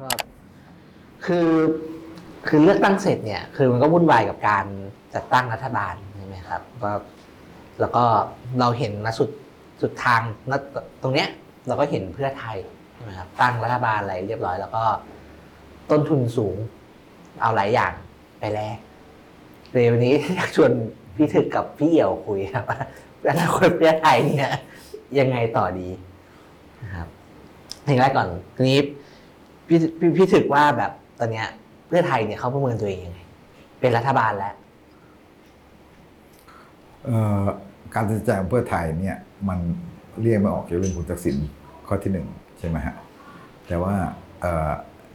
ก็คือคือเลือกตั้งเสร็จเนี่ย คือมันก็วุ่นวายกับการจัดตั้งรัฐบาลใช่ไหมครับก็แล้วก็เราเห็นนะสุดสุดทางนะตรงเนี้ยเราก็เห็นเพื่อไทยใช่ไหมครับตั้งรัฐบาลอะไรเรียบร้อย แล้วก็ต้นทุนสูงเอาหลายอย่างไปแลกเลยวันนี้อยากชวนพี่ถึกกับพี่เอี่ยวคุยครับว่าอนาคตเพื่อไทยเนี่ยยังไงต่อดีนะครับอย่างแรกก่อนทีนี้ พี่พี่พี่ถึกว่าแบบตอนเนี้ยเพื่อไทยเนี่ยเขาประเมินตัวเองยังไงเป็นรัฐบาลแล้ว เอ่อการตัดสินใจของเพื่อไทยเนี่ยมันเรียกไม่ออกเกี่ยวกับเรื่องคุณทักษิณข้อที่หนึ่งใช่ไหมฮะแต่ว่าเอ่อ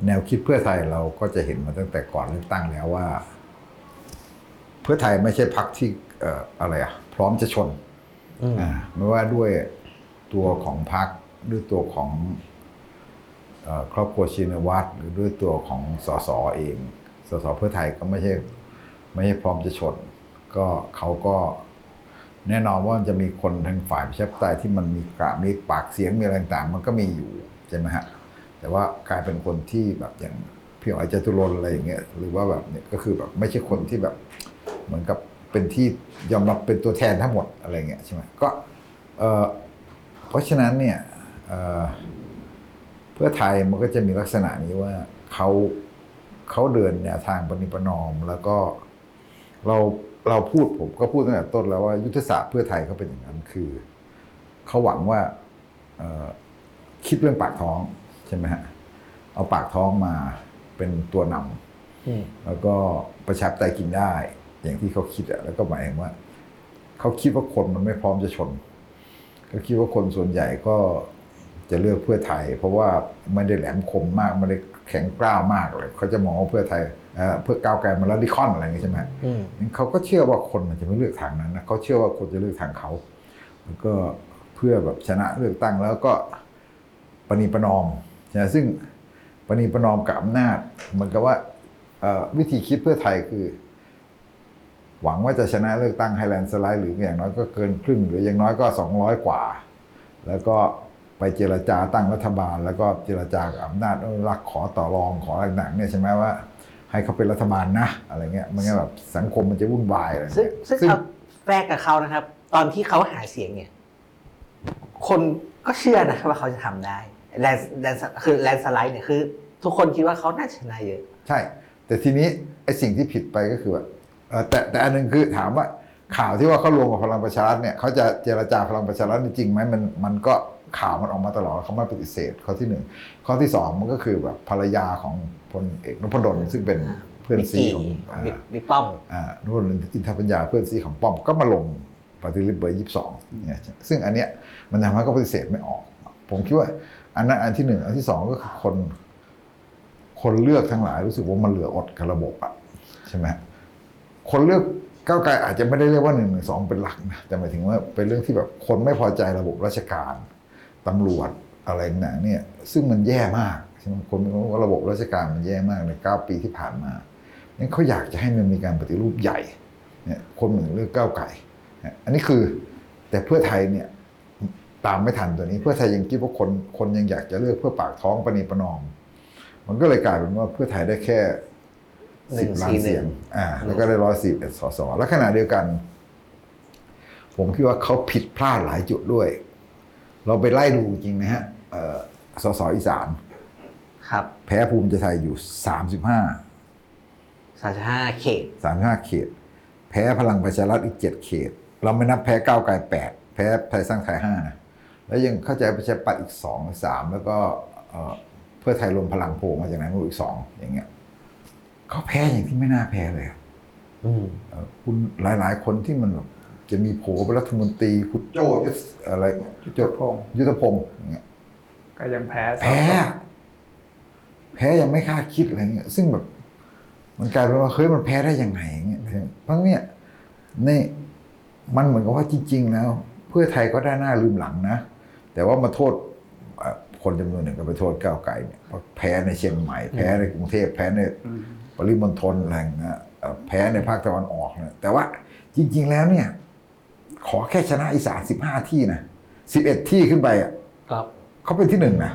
แนวคิดเพื่อไทยเราก็จะเห็นมาตั้งแต่ก่อนเลือกตั้งแล้วว่า เพื่อไทยไม่ใช่พรรคที่เอ่ออะไรอะพร้อมจะชนอืม อ่าไม่ว่าด้วยตัวของพรรคด้วยตัวของเอ่อ ครอบครัวชินวัตรหรือด้วยตัวของสสเองสสเพื่อไทยก็ไม่ใช่ไม่ใช่พร้อมจะชน ก็เขาก็แน่นอนว่าจะมีคนทางฝ่ายประชาธิปไตยที่มันมีกระมีปากเสียงมีอะไรต่างมันก็มีอยู่ใช่ไหมฮะแต่ว่ากลายเป็นคนที่แบบอย่างพี่อ๋อยจตุรนอะไรอย่างเงี้ยหรือว่าแบบเนี่ยก็คือแบบไม่ใช่คนที่แบบเหมือนกับเป็นที่ยอมรับเป็นตัวแทนทั้งหมดอะไรเงี้ยใช่ไหมก็เอ่อเพราะฉะนั้นเนี่ย เอ่อเพื่อไทยมันก็จะมีลักษณะนี้ว่าเขาเขาเดินแนวทางปณิประนอม แล้วก็เราเราพูดผมก็พูดตั้งแต่ต้นแล้วว่ายุทธศาสตร์เพื่อไทยเขาเป็นอย่างนั้นคือเขาหวังว่าเอ่อคิดเรื่องปากท้องใช่ไหมฮะเอาปากท้องมาเป็นตัวนำอืมแล้วก็ประชาธิปไตยกินได้ อย่างที่เขาคิดอะแล้วก็หมายถึงว่าเขาคิดว่าคนมันไม่พร้อมจะชนเขาคิดว่าคนส่วนใหญ่ก็ จะเลือกเพื่อไทย เพราะว่าไม่ได้แหลมคมมากไม่ได้แข็งกร้าวมากเลยเขาจะมองว่าเพื่อไทยเอ่อเพื่อก้าวไกลมันลดิคอนอะไรอย่างงี้ใช่ไหมอืมเขาก็เชื่อว่าคนมันจะไม่เลือกทางนั้นนะเขาเชื่อว่าคนจะเลือกทางเขาแล้วก็เพื่อแบบชนะเลือกตั้งแล้วก็ปณีประนอมนะซึ่งปณีประนอมกับอำนาจเหมือนกับว่าเอ่อวิธีคิดเพื่อไทยคือ หวังว่าจะชนะเลือกตั้งไฮแลนด์สไลด์หรืออย่างน้อยก็เกินครึ่งหรืออย่างน้อยก็สองร้อยกว่า แล้วก็ ไปเจรจาตั้งรัฐบาล แล้วก็เจรจากับอำนาจเออรักขอต่อรองขออะไรต่างๆเนี่ยใช่ไหมว่า ให้เขาเป็นรัฐบาลนะอะไรเงี้ยไมันงั้นแบบสังคมมันจะวุ่นวายอะไรซึ่งเงี้ยซึ่งเอาแฟกกับเขานะครับ ตอนที่เขาหาเสียงเนี่ย คนก็เชื่อนะว่าเขาจะทำได้แลนแลนคือแลนสไลด์เนี่ยคือ ทุกคนคิดว่าเขาน่าจะชนะเยอะ ใช่ แต่ทีนี้ไอ้สิ่งที่ผิดไปก็คือว่าเอ่อแต่แต่อันหนึงคือถามว่าข่าวที่ว่าเขารวมกับพลังประชารัฐเนี่ยเขาจะเจรจาพลังประชารัฐจริงไหมมันมันก็ ข่าวมันออกมาตลอดเขาไม่ปฏิเสธข้อที่หนึ่งข้อที่สองมันก็คือแบบภรรยาของพลเอกนพดลซึ่งเป็นเพื่อนซีของอ่าบิ๊กบิ๊กป้อมอ่านู่นอินทปัญญาเพื่อนซีของป้อมก็มาลงปฏิริษีเบอร์ยี่สิบสองเนี่ยซึ่งอันเนี้ยมันทำให้เขาปฏิเสธไม่ออก ผมคิดว่า อันนั้นอันที่หนึ่งอันที่สองก็คือคน คนเลือกทั้งหลายรู้สึกว่ามันเหลืออดกับระบบอะใช่ไหมคนเลือกก้าวไกลอาจจะไม่ได้เรียกว่าหนึ่งหนึ่งสองเป็นหลักนะแต่หมายถึงว่าเป็นเรื่องที่แบบคนไม่พอใจระบบราชการ ตำรวจอะไรต่างๆเนี่ยซึ่งมันแย่มากใช่ไหมคนรู้ว่าระบบราชการมันแย่มากในเก้าปีที่ผ่านมางั้นเขาอยากจะให้มันมีการปฏิรูปใหญ่เนี่ยคนเหมือนเลือกก้าวไก่นะอันนี้คือแต่เพื่อไทยเนี่ยตามไม่ทันตัวนี้ เพื่อไทยยังคิดว่าคนคนยังอยากจะเลือกเพื่อปากท้องปณีประนอม มันก็เลยกลายเป็นว่าเพื่อไทยได้แค่หนึ่สิบงล้านสี่หนึ่งเสียงอ่าแล้วก็ได้ร้อยสิบเอ็ดสสแล้วขณะเดียวกัน ผมคิดว่าเขาผิดพลาดหลายจุดด้วย เราไปไล่ดูจริงนะฮะเอ่อสสอีสาน ครับ แพ้ภูมิใจไทยอยู่สามสิบห้าสามสิบห้าเขตสามห้าเขต แพ้พลังประชารัฐอีกเจ็ดเขต เราไม่นับแพ้ก้าวไกลแปดแพ้ไทยสร้างไทยห้านะแล้วยังเข้าใจประชาธิปัตย์อีกสองสามแล้วก็เอ่อเพื่อไทยรวมพลังโผล่มาจากไหนไม่รู้อีกสองอย่างเงี้ยเขาแพ้อย่างที่ไม่น่าแพ้เลยอะอืมเอ่อคุณหลาย ๆ คนที่มันแบบ จะมีโผล่เป็นรัฐมนตรีคุณโจ้ยุทธอะไรยุทธพงศ์ยุทธพงศ์อย่างเงี้ยก็ยังแพ้แพ้แพ้ยังไม่คาดคิดอะไรเงี้ยซึ่งแบบมันกลายเป็นว่าเฮ้ยมันแพ้ได้ยังไงอย่างเงี้ยเพราะเนี่ยนี่มันเหมือนกับว่าจริง ๆ แล้ว เพื่อไทยก็ได้หน้าลืมหลังนะ แต่ว่ามาโทษเอ่อคนจำนวนหนึ่งก็ไปโทษก้าวไกลเนี่ยเพราะแพ้ในเชียงใหม่แพ้ในกรุงเทพแพ้ในอืมปริมณฑลอะไรอย่างเงี้ยเอ่อแพ้ในภาคตะวันออกเนี่ยแต่ว่าจริง ๆ แล้วเนี่ย ขอแค่ชนะอีสานสิบห้าที่นะสิบเอ็ดที่ขึ้นไปอะครับเขาเป็นที่หนึ่งนะ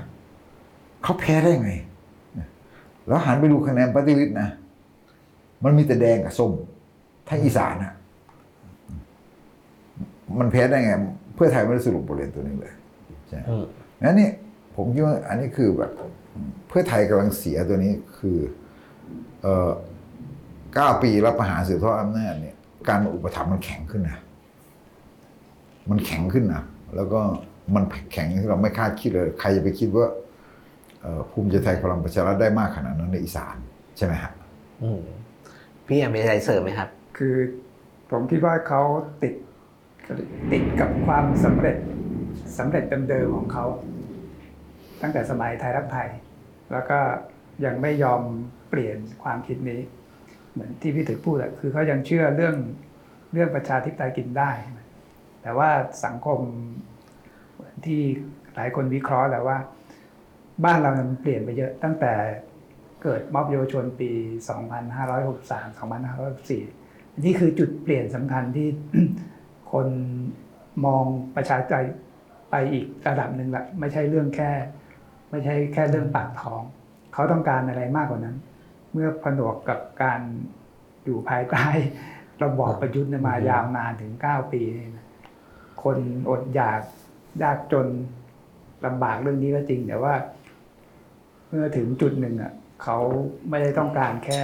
เขาแพ้ได้ไง แล้วหันไปดูคะแนนปฏิริษีนะ มันมีแต่แดงกับส้มทั้งอีสานนะมันแพ้ได้ไง เพื่อไทยไม่ได้สรุปบทเรียนตัวนี้เลยใช่อืมงั้นนี่ผมคิดว่าอันนี้คือแบบเพื่อไทยกำลังเสียตัวนี้คือเอ่อเก้าปีรับประหารสืบทอดอำนาจเนี่ย การมาอุปถัมภ์มันแข็งขึ้นนะ มันแข็งขึ้นนะแล้วก็มันแข็งที่เราไม่คาดคิดเลย ใครจะไปคิดว่าเอ่อภูมิใจไทยพลังประชารัฐได้มากขนาดนั้นในอีสานใช่ไหมฮะอืมพี่ยังมีอะไรเสริมไหมครับ คือผมคิดว่าเขาติดติดกับความสำเร็จสำเร็จเดิมๆของเขา ตั้งแต่สมัยไทยรักไทย แล้วก็ยังไม่ยอมเปลี่ยนความคิดนี้ เหมือนที่พี่ถือพูดอะคือเขายังเชื่อเรื่องเรื่องประชาธิปไตยกินได้ แต่ว่าสังคมที่หลายคนวิเคราะห์แล้วว่า บ้านเรามันเปลี่ยนไปเยอะตั้งแต่เกิดม็อบเยาวชนปี 2563 2564 นี่คือจุดเปลี่ยนสำคัญที่คนมองประชาธิปไปอีกระดับหนึ่งละไม่ใช่เรื่องแค่ ไม่ใช่แค่เรื่องปากท้อง เขาต้องการอะไรมากกว่านั้น เมื่อผนวกกับการอยู่ภายใต้ระบอบประยุทธ์มายาวนานถึง 9 ปีนี่นะ คนอดอยากยากจนลำบากเรื่องนี้ก็จริง แต่ว่า เมื่อถึงจุดหนึ่งอะเขาไม่ได้ต้องการแค่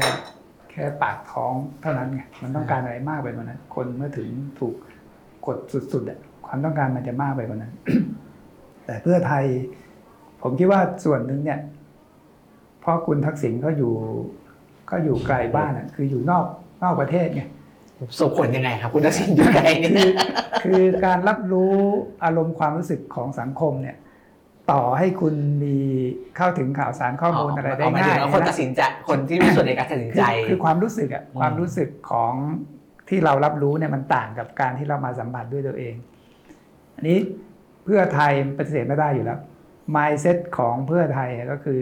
แค่ปากท้องเท่านั้นไงมันต้องการอะไรมากไปกว่านั้น คนเมื่อถึงถูกกดสุดๆอะความต้องการมันจะมากไปกว่านั้น แต่เพื่อไทย ผมคิดว่าส่วนหนึ่งเนี่ยเพราะคุณทักษิณเขาอยู่ ก็อยู่ไกลบ้านอะ คืออยู่นอกนอกประเทศไง ส่งผลยังไงครับคุณทักษิณอยู่ไกลเนี่ยคือการรับรู้อารมณ์ความรู้สึกของสังคมเนี่ยต่อให้คุณมีเข้าถึงข่าวสารข้อมูลอะไรได้เหมายถึง่ายว่าคนนะตัดสินใจคนที่มีส่วนในการตัดสินคือใจ คือความรู้สึกอะอืมความรู้สึกของที่เรารับรู้เนี่ยมันต่างกับการที่เรามาสัมผัสด้วยตัวเอง อันนี้เพื่อไทยปฏิเสธไม่ได้อยู่แล้ว mindset ของเพื่อไทยก็คือ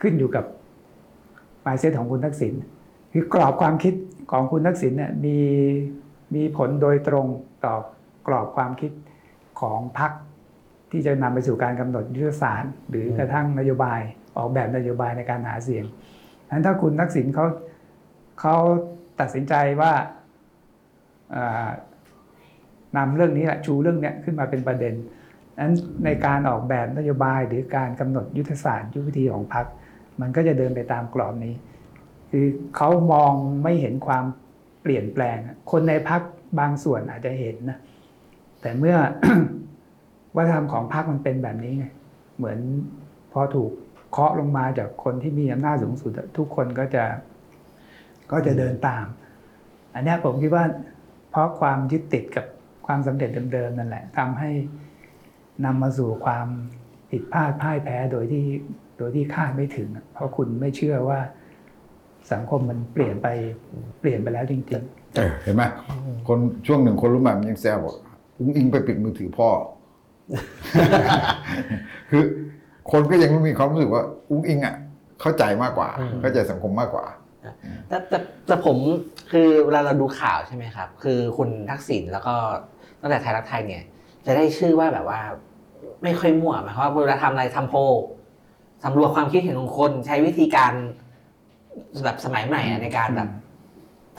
ขึ้นอยู่กับ mindset ของคุณทักษิณคือกรอบความคิด ของคุณทักษิณเนี่ยมีมีผลโดยตรงต่อกรอบความคิดของพรรคที่จะนำไปสู่การกำหนดยุทธศาสตร์หรือกระทั่งนโยบายออกแบบนโยบายในการหาเสียงนั้นถ้าคุณทักษิณเขาเขาตัดสินใจว่านำเรื่องนี้แหละชูเรื่องเนี้ยขึ้นมาเป็นประเด็นนั้นในการออกแบบนโยบายหรือการกำหนดยุทธศาสตร์ยุทธวิธีของพรรคมันก็จะเดินไปตามกรอบนี้ คือเขามองไม่เห็นความเปลี่ยนแปลง คนในพรรคบางส่วนอาจจะเห็นนะ แต่เมื่อวัฒนธรรมของพรรคมันเป็นแบบนี้ไง เหมือนพอถูกเคาะลงมาจากคนที่มีอำนาจสูงสุดทุกคนก็จะก็จะเดินตาม อันนี้ผมคิดว่า เพราะความยึดติดกับความสำเร็จเดิมๆนั่นแหละทำให้นำมาสู่ความผิดพลาดพ่ายแพ้โดยที่โดยที่คาดไม่ถึง เพราะคุณไม่เชื่อว่า สังคมมันเปลี่ยนไปเปลี่ยนไปแล้วจริงเออเห็นไหมคนช่วงหนึ่งคนรุ่นใหม่มันยังแซวบอกอุ้งอิงไปปิดมือถือพ่อ คือคนก็ยังไม่มีความรู้สึกว่า อุ้งอิงอะ เข้าใจมากกว่าอืมเข้าใจสังคมมากกว่าแต่แต่แต่ผมคือเวลาเราดูข่าวใช่ไหมครับ คือคุณทักษิณแล้วก็ตั้งแต่ไทยรักไทยเนี่ย จะได้ชื่อว่าแบบว่า ไม่ค่อยมั่วหมายความว่าเวลาทำอะไรทำโพลสำรวจความคิดเห็นของคนใช้วิธีการ แบบสมัยใหม่อะในการแบบ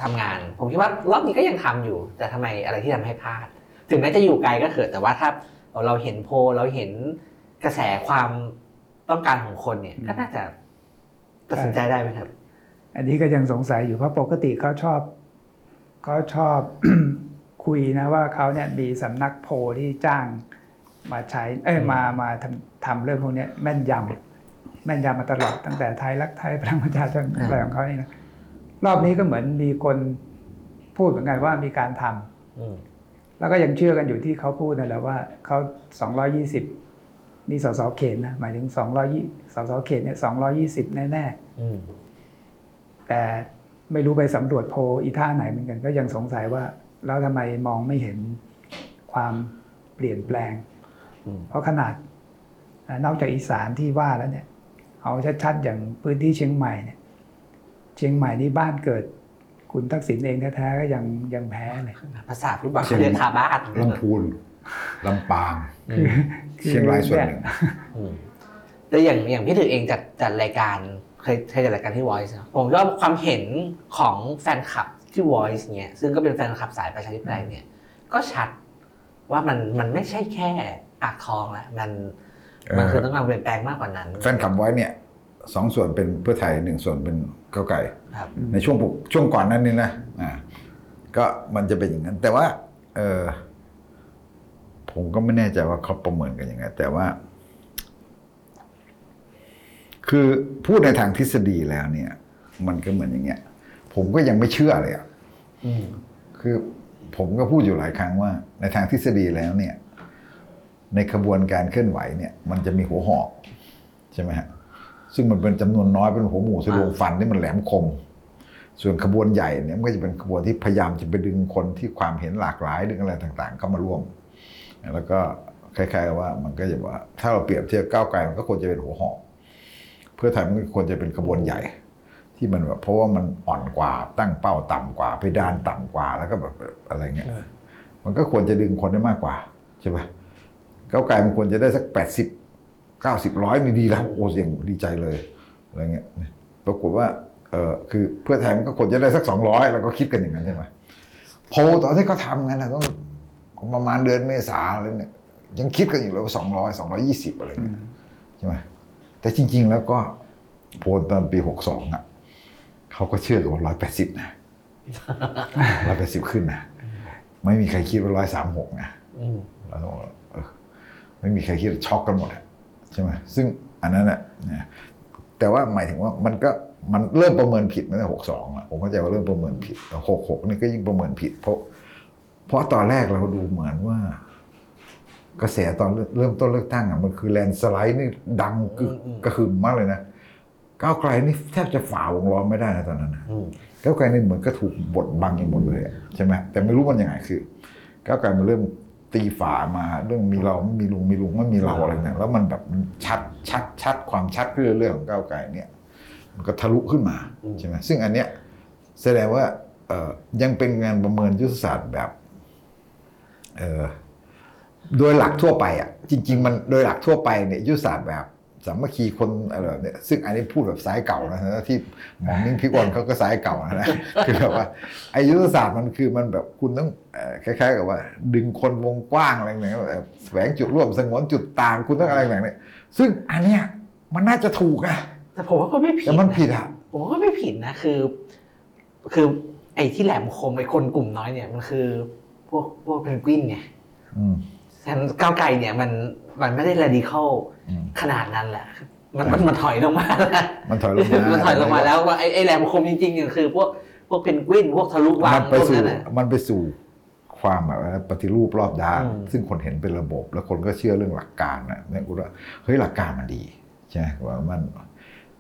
ทำงาน ผมคิดว่ารอบนี้ก็ยังทำอยู่ แต่ทำไมอะไรที่ทำให้พลาด ถึงแม้จะอยู่ไกลก็เถอะแต่ว่าถ้าเราเห็นโพลเราเห็นกระแสความต้องการของคนเนี่ย ก็น่าจะตัดสินใจได้ไหมครับๆอันนี้ก็ยังสงสัยอยู่เพราะปกติเขาชอบเขาชอบคุยนะว่าเขาเนี่ยมีสำนักโพลที่จ้างมาใช้ เอ้ยอืมมามาทำทำเรื่องพวกเนี้ยแม่นยำ แม่นยำมาตลอดตั้งแต่ไทยรักไทยพลังประชาชนอะไรของเขานี่นะรอบนี้ก็เหมือนมีคนพูดเหมือนกันว่ามีการทำอืมแล้วก็ยังเชื่อกันอยู่ที่เขาพูดนั่นแหละว่าเขา220นี่สสเขตนะหมายถึง220สสเขตเนี่ย220แน่อืมๆแต่ไม่รู้ไปสำรวจโพลอีท่าไหนเหมือนกัน ก็ยังสงสัยว่าแล้วทำไมมองไม่เห็นความเปลี่ยนแปลงอืมเพราะขนาดอ่านอกจากอีสานที่ว่าแล้วเนี่ย เอาชัดๆอย่างพื้นที่เชียงใหม่เนี่ยเชียงใหม่นี่บ้านเกิด คุณทักษิณเองแท้ๆก็ยังยังแพ้เลยภาษาฟุตบอลเชียงเรียกคาบ้านลำพูนลำปางอืมคือเชียงรายส่วนหนึ่งอืมแล้วอย่างอย่างพี่ถือเองจัดจัดรายการเคยเคยจัดรายการที่ Voice นะผมก็ความเห็นของแฟนคลับที่ Voice เนี่ยซึ่งก็เป็นแฟนคลับสายประชาธิปไตยเนี่ย ก็ชัดว่ามันมันไม่ใช่แค่ปากท้องแล้วมัน มันคือต้องการเปลี่ยนแปลงมากกว่านั้นแฟนคลับไว้เนี่ยสองส่วนเป็นเพื่อไทยหนึ่งส่วนเป็นก้าวไกลครับในช่วงปลุกช่วงก่อนนั้นนี่นะอ่าก็มันจะเป็นอย่างนั้น แต่ว่า เออผมก็ไม่แน่ใจว่าเขาประเมินกันยังไง แต่ว่า คือพูดในทางทฤษฎีแล้วเนี่ย มันก็เหมือนอย่างเงี้ย ผมก็ยังไม่เชื่อเลยอะอืมคือผมก็พูดอยู่หลายครั้งว่า ในทางทฤษฎีแล้วเนี่ย ในขบวนการเคลื่อนไหวเนี่ย มันจะมีหัวหอกใช่ไหมฮะซึ่งมันเป็นจำนวนน้อยเป็นหัวหมูทะลวงฟันที่มันแหลมคม ส่วนขบวนใหญ่เนี่ยมันก็จะเป็นขบวนที่พยายามจะไปดึงคนที่ความเห็นหลากหลายดึงอะไรต่างๆ เข้ามาร่วม แล้วก็คล้ายๆกับว่ามันก็จะว่า ถ้าเราเปรียบเทียบก้าวไกลมันก็ควรจะเป็นหัวหอก เพื่อไทยมันก็ควรจะเป็นขบวนใหญ่ ที่มันแบบเพราะว่ามันอ่อนกว่าตั้งเป้าต่ำกว่าเพดานต่ำกว่าแล้วก็แบบอะไรเงี้ยมันก็ควรจะดึงคนได้มากกว่าใช่ปะ ก้าวไกลมันควรจะได้สักแปดสิบเก้าสิบร้อยนี่ดีแล้วโอ้เสียงดีใจเลยอะไรเงี้ยปรากฏว่าเออคือเพื่อไทยมันก็ควรจะได้สักสองร้อยแล้วก็คิดกันอย่างนั้นใช่ไหมโพลตอนที่เขาทำกันนะต้องประมาณเดือนเมษาเลยเนี่ยยังคิดกันอยู่เลยว่าสองร้อยสองร้อยี่สิบอะไรเงี้ยใช่ไหมแต่จริง ๆ แล้วก็โพลตอนปีหกสองอะเขาก็เชื่อกันว่าร้อยแปดสิบนะร้อยแปดสิบขึ้นนะไม่มีใครคิดว่าร้อยสามหกนะแล้ว ไม่มีใครคิดช็อกกันหมดอะใช่ไหมซึ่งอันนั้นอะนะแต่ว่าหมายถึงว่ามันก็มันเริ่มประเมินผิดตั้งแต่หกสองอะผมเข้าใจว่าเริ่มประเมินผิดหกหกนี่ก็ยิ่งประเมินผิด เพราะ เพราะตอนแรกเราดูเหมือนว่ากระแสตอนเริ่มต้นเลือกตั้งอะมันคือแลนด์สไลด์นี่ดังกึกกระหึ่มมากเลยนะก้าวไกลนี่แทบจะฝ่าวงล้อมไม่ได้นะตอนนั้นนะอืมก้าวไกลนี่เหมือนก็ถูกบดบังอย่างหมดเลยอะใช่ไหมแต่ไม่รู้มันยังไงคือก้าวไกลมันเริ่ม ตีฝามาเรื่องมีเราไม่มีลุงมีลุงไม่มีเราอะไรเนี่ยแล้วมันแบบมันชัดชัดชัดความชัดขึ้นเรื่องของก้าวไกลเนี่ยมันก็ทะลุขึ้นมาใช่ไหมซึ่งอันเนี้ยแสดงว่าเอยังเป็นงานประเมินยุทธศาสตร์แบบเอโดยหลักทั่วไปอะจริง ๆ มันโดยหลักทั่วไปเนี่ยยุทธศาสตร์แบบ สามัคคีคนอะไรแบบเนี่ยซึ่งอันนี้พูดแบบสายเก่านะที่หมอนิ่งพิกลเขาก็สายเก่านะคือแบบว่าไอายุทธศาสตร์มันคือมันแบบคุณต้องเอ่อคล้ายๆกับว่า ดึงคนวงกว้างอะไรอย่างเงี้ยแบบแฝงจุดร่วมสงวนจุดต่างคุณต้องอะไรแบบเนี้ยซึ่งอันเนี้ยมันน่าจะถูกอะแต่ผมว่าก็ไม่ผิดแต่มันนะผิดอะผมว่าก็ไม่ผิดนะคือ คือไอ้ที่แหลมคมไอ้คนกลุ่มน้อยเนี่ยมันคือ พวกพวกเพนกวินไงอืม ฉะนันก้าวไกลเนี่ยมันมันไม่ได้ radical อืมขนาดนั้นแหละมันมันมันถอยลงมาแล้วมันถอยลงมามันถอยลงมาแล้วว่าไอ้ไอ้แหลมคมจริงๆเนี่ยคือพวกพวกเพนกวินพวกทะลุวัมังนไปพวกสู่นั้นน่ะมันไปสู่ความแบบว่าปฏิรูปรอบด้านอืมซึ่งคนเห็นเป็นระบบ แล้วคนก็เชื่อเรื่องหลักการนะเนี่ยกูว่าเฮ้ยหลักการมันดีใช่ไหมว่ามัน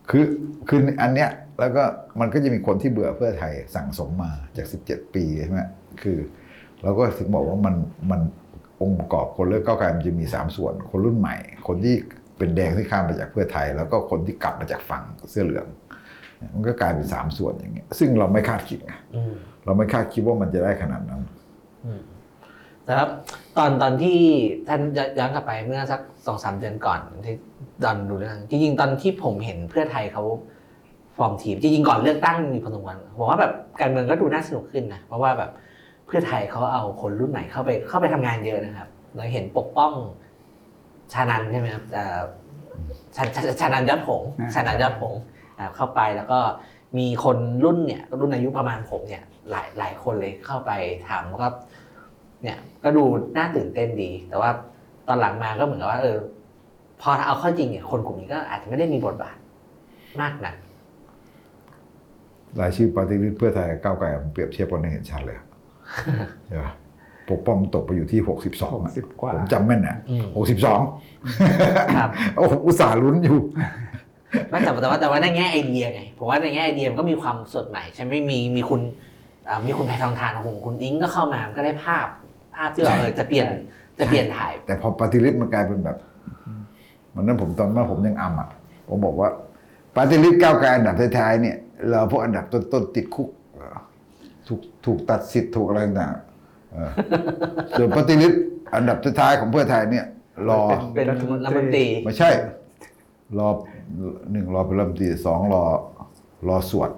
คือคืออันเนี้ยแล้วก็มันก็จะมีคนที่เบื่อเพื่อไทยสั่งสมมาจาก 17 ปีใช่ไหมคือเราก็ถึงบอกว่ามันมัน องค์ประกอบคนเลือกก้าวไกลมันจะมี 3 ส่วน คนรุ่นใหม่ คนที่เป็นแดงที่ข้ามมาจากเพื่อไทย แล้วก็คนที่กลับมาจากฝั่งเสื้อเหลือง มันก็กลายเป็นสามส่วนอย่างเงี้ย ซึ่งเราไม่คาดคิดไงอืมเราไม่คาดคิดว่ามันจะได้ขนาดนั้นอืมแต่ครับตอนตอนที่ท่านย้อนกลับไปเมื่อสักสองสามเดือนก่อนที่ตอนดูเรื่องจริงๆตอนที่ผมเห็นเพื่อไทยเขาฟอร์มทีมจริงๆก่อนเลือกตั้งมีพอสมควรผมว่าแบบการเมืองก็ดูน่าสนุกขึ้นนะเพราะว่าแบบ เพื่อไทยเขาเอาคนรุ่นใหม่เข้าไปเข้าไปทำงานเยอะนะครับ เราเห็นปกป้องชานันใช่ไหมครับเอ่อชาชาชานันยอดผงส์อ่าชานันยอดผงส์อ่าเข้าไปแล้วก็มีคนรุ่นเนี่ยรุ่นอายุประมาณผมเนี่ยหลายหลายคนเลยเข้าไปทำแล้วก็เนี่ยก็ดูน่าตื่นเต้นดี แต่ว่าตอนหลังมาก็เหมือนกับว่าเออพอเอาเข้าจริงเนี่ยคนกลุ่มนี้ก็อาจจะไม่ได้มีบทบาทมากนักรายชื่อปฏิริษีเพื่อไทยกับก้าวไกลผมเปรียบเทียบกันให้เห็นชัดเลยใช่ ปะปกป้องตกไปอยู่ที่ 62อะ60กว่าผมจำแม่นนะอืม62ครับโอ้ผมอุตส่าห์ลุ้นอยู่ไม่แต่แต่ว่าแต่ว่าในแง่ไอเดียไงผมว่าในแง่ไอเดียมันก็มีความสดใหม่ใช่ไหมมีมีคุณอ่ามีคุณแพทองทานของผมคุณอิงก็เข้ามามันก็ได้ภาพ ภาพที่เราใช่เออจะเปลี่ยนจะเปลี่ยนถ่าย แต่พอปฏิริษีมันกลายเป็นแบบมันนั้นผมตอนนั้นผมยังอำอะผมบอกว่าปฏิริษีก้าวไกลอันดับท้ายๆเนี่ยเราพวกอันดับต้นๆติดคุกเออ ถูกถูกตัดสิทธิ์ถูกอะไรต่างๆเออส่วนปฏิริษีอันดับท้ายๆของเพื่อไทยเนี่ย รอเป็นรัฐมนตรี ไม่ใช่ รอหนึ่งรอเป็นรัฐมนตรีสองรอ รอสวด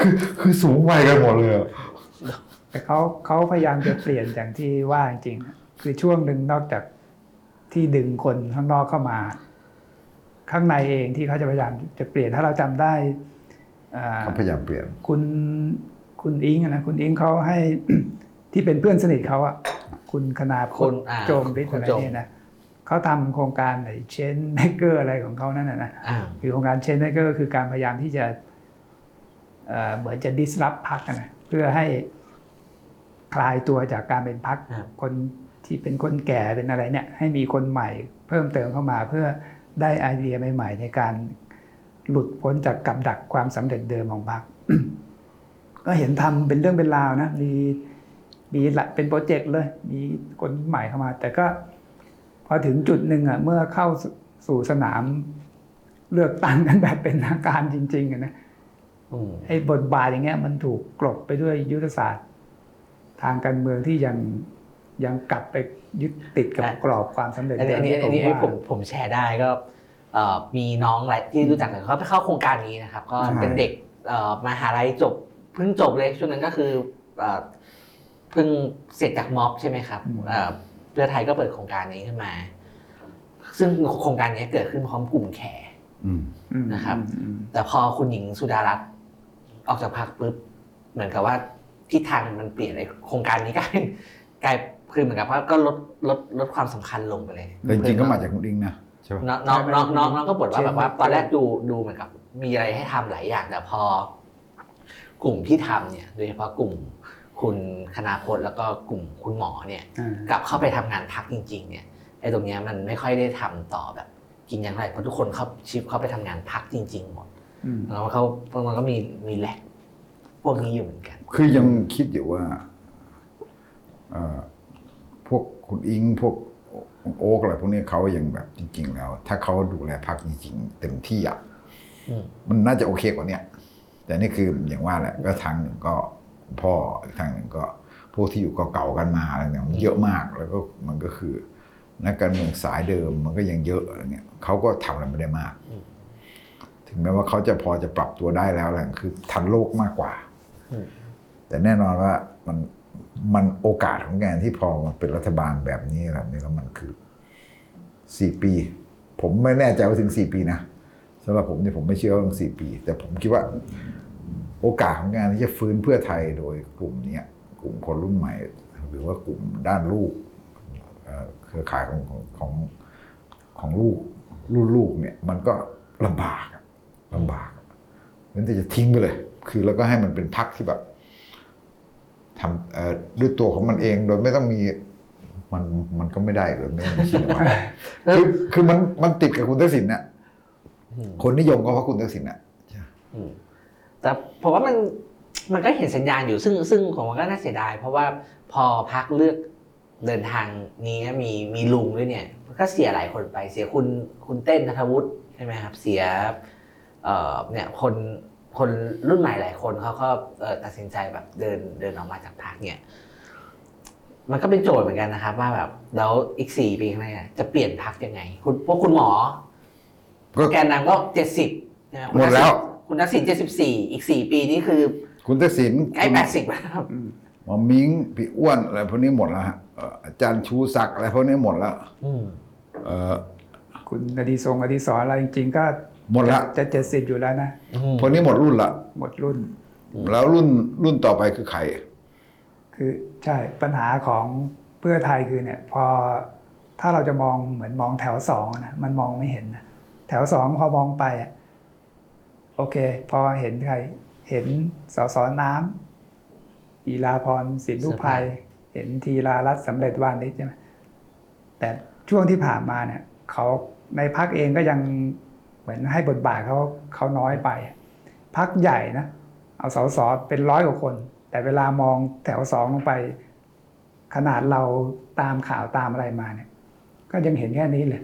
คือคือสูงวัยกันหมดเลยอะ แต่เขาเขาพยายามจะเปลี่ยนอย่างที่ว่าจริงๆคือช่วงหนึ่งนอกจากที่ดึงคนข้างนอกเข้ามา ข้างในเองที่เขาจะพยายามจะเปลี่ยนถ้าเราจำได้อ่าเขาพยายามเปลี่ยนคุณคุณอิงอะนะคุณอิงเขาให้ที่เป็นเพื่อนสนิทเขาอะคุณคณาพคุลณอ่าโจมฤทธิ์คุอะณไรโจมเนี่ยนะเขาทำโครงการไหนเชนเมเกอร์อะไรของเขานั่นนะนะอ่าคือโครงการเชนเมเกอร์คือการพยายามที่จะเอ่อเหมือนจะ disrupt พักนะเพื่อให้คลายตัวจากการเป็นพักครับคนที่เป็นคนแก่เป็นอะไรเนี่ย ให้มีคนใหม่เพิ่มเติมเข้ามาเพื่อ ได้ไอเดียใหม่ๆ ในการหลุดพ้นจากกับดักความสำเร็จเดิมของพรรคก็เห็นทำเป็นเรื่องเป็นราวนะมีมีหลายเป็นโปรเจกต์เลย มีคนใหม่เข้ามา แต่ก็พอถึงจุดหนึ่งอะเมื่อเข้าสู่สนามเลือกตั้งกันแบบเป็นทางการจริงๆอะนะอืมไอ้บทบาทอย่างเงี้ย มันถูกกลบไปด้วยยุทธศาสตร์ ทางการเมืองที่ยัง ยังกลับไปยึดติดกับอะกรอบความสำเร็จอันนี้เดิอัมนนี้ที่อันนี้ว่าผมผมแชร์ได้ก็เอ่อมีน้องหลายที่รู้จักกันเขาไปเข้าโครงการนี้นะครับ ก็เป็นเด็กเอ่อมหาลัยจบเพิ่งจบเลยช่วงนั้นก็คือเอ่อเพิ่งเสร็จจากม็อบใช่ไหมครับเอ่อเพื่อไทยก็เปิดโครงการนี้ขึ้นมา ซึ่งโครงการนี้เกิดขึ้นพร้อมกลุ่มแขอืมอืมนะครับอืมแต่พอคุณหญิงสุดารัตน์ออกจากพรรคปุ๊บเหมือนกับว่าทิศทางมันเปลี่ยนเลยโครงการนี้กลายเป็นกลาย คือเหมือนกับว่าก็ลดลดลดความสำคัญลงไปเลยแต่จริงๆก็มาจากคุณอิงนะใช่ปะ น้องน้องน้องน้องน้องก็บ่นว่าแบบว่าตอนแรกดูดูเหมือนกับ มีอะไรให้ทำหลายอย่างแต่พอ กลุ่มที่ทำเนี่ยโดยเฉพาะกลุ่มคุณคณาพลแล้วก็กลุ่มคุณหมอเนี่ยอ่ากลับเข้าไปทำงานพักจริง ๆ เนี่ยไอ้ตรงเนี้ยมันไม่ค่อยได้ทำต่อแบบกินอย่างไรเพราะทุกคนเขาชิฟเข้าไปทำงานพักจริง ๆ หมดอืม แล้วเขามันก็มีมีแลกพวกนี้อยู่เหมือนกัน คือยังคิดอยู่ว่าเอ่อ พวกคุณอิงพวกโอ๊กอะไรพวกนี้เขายังแบบจริง ๆ แล้ว ถ้าเขาดูแลพักจริง ๆ เต็มที่อะอืมมันน่าจะโอเคกว่าเนี้ยแต่นี่คืออย่างว่าแหละก็ทางหนึ่งก็พ่ออีกทางหนึ่งก็พวกที่อยู่เก่าๆกันมาอะไรเนี่ยมันเยอะมากแล้วก็มันก็คือนักการเมืองสายเดิมมันก็ยังเยอะอะไรเงี้ยเขาก็ทำอะไรไม่ได้มาก ถึงแม้ว่าเขาจะพอจะปรับตัวได้แล้วแหละคือทันโลกมากกว่าอืมแต่แน่นอนว่ามัน มันโอกาสของแกที่พอมันเป็นรัฐบาลแบบนี้แบบนี้แล้วมันคือสี่ปี ผมไม่แน่ใจว่าถึงสี่ปีนะสำหรับผมเนี่ยผมไม่เชื่อว่าถึงสี่ปี แต่ผมคิดว่า โอกาสของงานที่จะฟื้นเพื่อไทยโดยกลุ่มเนี้ยกลุ่มคนรุ่นใหม่ หรือว่ากลุ่มด้านลูกเครือข่ายของของของของลูกรุ่นลูกเนี่ย มันก็ลำบากอะลำบากนั้นจะทิ้งไปเลย คือแล้วก็ให้มันเป็นพักที่แบบ ทำเอ่อด้วยตัวของมันเองโดยไม่ต้องมีมันมันก็ไม่ได้เลยไม่ต้องมีชินวัตรคือคือมันมันติดกับคุณทักษิณน่ะอืมคนนิยมก็เพราะคุณทักษิณน่ะอืมแต่ผมว่ามันมันก็เห็นสัญญาณอยู่ซึ่งซึ่งผมว่าก็น่าเสียดาย เพราะว่าพอพักเลือกเดินทางนี้มีมีลุงด้วยเนี่ยก็เสียหลายคนไปเสียคุณคุณเต้นนัทวุฒิใช่ไหมครับ เสียเอ่อเนี่ยคน คนรุ่นใหม่หลายคนเขาก็เอ่อตัดสินใจแบบเดินเดินออกมาจากพักเนี่ยมันก็เป็นโจทย์เหมือนกันนะครับ ว่าแบบแล้วอีกสี่ปีข้างหน้าจะเปลี่ยนพักยังไง คุณพวกคุณหมอก็แกนนำก็เจ็ดสิบหมดแล้ว คุณทักษิณเจ็ดสิบสี่อีกสี่ปีนี้คือ คุณทักษิณใกล้คุณแปดสิบแล้วครับหมอมิงพี่อ้วนอะไรพวกนี้หมดแล้วฮะเอ่ออาจารย์ชูศักดิ์อะไรพวกนี้หมดแล้วเอ่อคุณอดีทรงอดีศรอะไรจริง ๆ ก็ หมดละจะเจ็ดสิบอยู่แล้วนะพวกนี้หมดรุ่นละหมดรุ่น แล้วรุ่นรุ่นต่อไปคือใคร คือใช่ปัญหาของเพื่อไทยคือเนี่ย พอถ้าเราจะมองเหมือนมองแถวสองนะมันมองไม่เห็นนะแถวสองพอมองไปอะโอเค พอเห็นใคร เห็นสสน้ำอีลาพรสินทุภัย เห็นทีลารัตน์สำเร็จวานิชใช่ไหมแต่ช่วงที่ผ่านมาเนี่ย เขาในพักเองก็ยัง เหมือนให้บทบาทเขาเขาน้อยไป พักใหญ่นะเอาสสเป็นร้อยกว่าคน แต่เวลามองแถวสองลงไป ขนาดเราตามข่าวตามอะไรมาเนี่ย ก็ยังเห็นแค่นี้เลย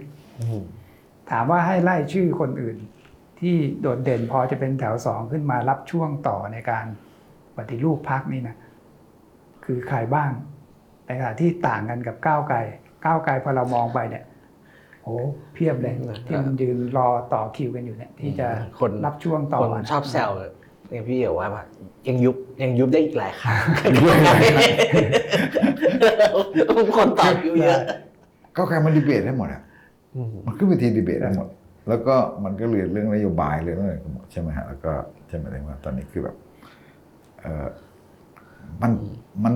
ถามว่าให้ไล่ชื่อคนอื่น ที่โดดเด่นพอจะเป็นแถวสองขึ้นมารับช่วงต่อในการปฏิรูปพักนี่นะคือใครบ้างในขณะที่ต่างกันกับก้าวไกลก้าวไกลพอเรามองไปเนี่ย โอ้เพียบเลยที่มันยืนรอต่อคิวกันอยู่เนี่ยที่จะคนรับช่วงต่อคนชอบแซวอย่างพี่เอ๋ว่าแบบยังยุบยังยุบได้อีกหลายครั้งคนต่อคิวเยอะก้าวไกลมันดีเบตได้หมดอะอืมมันขึ้นเวทีดีเบตได้หมด แล้วก็มันก็เรียนเรื่องนโยบายเรื่องอะไรกันหมดใช่ไหมฮะแล้วก็ใช่ไหมได้ว่าตอนนี้คือแบบ เออมันมัน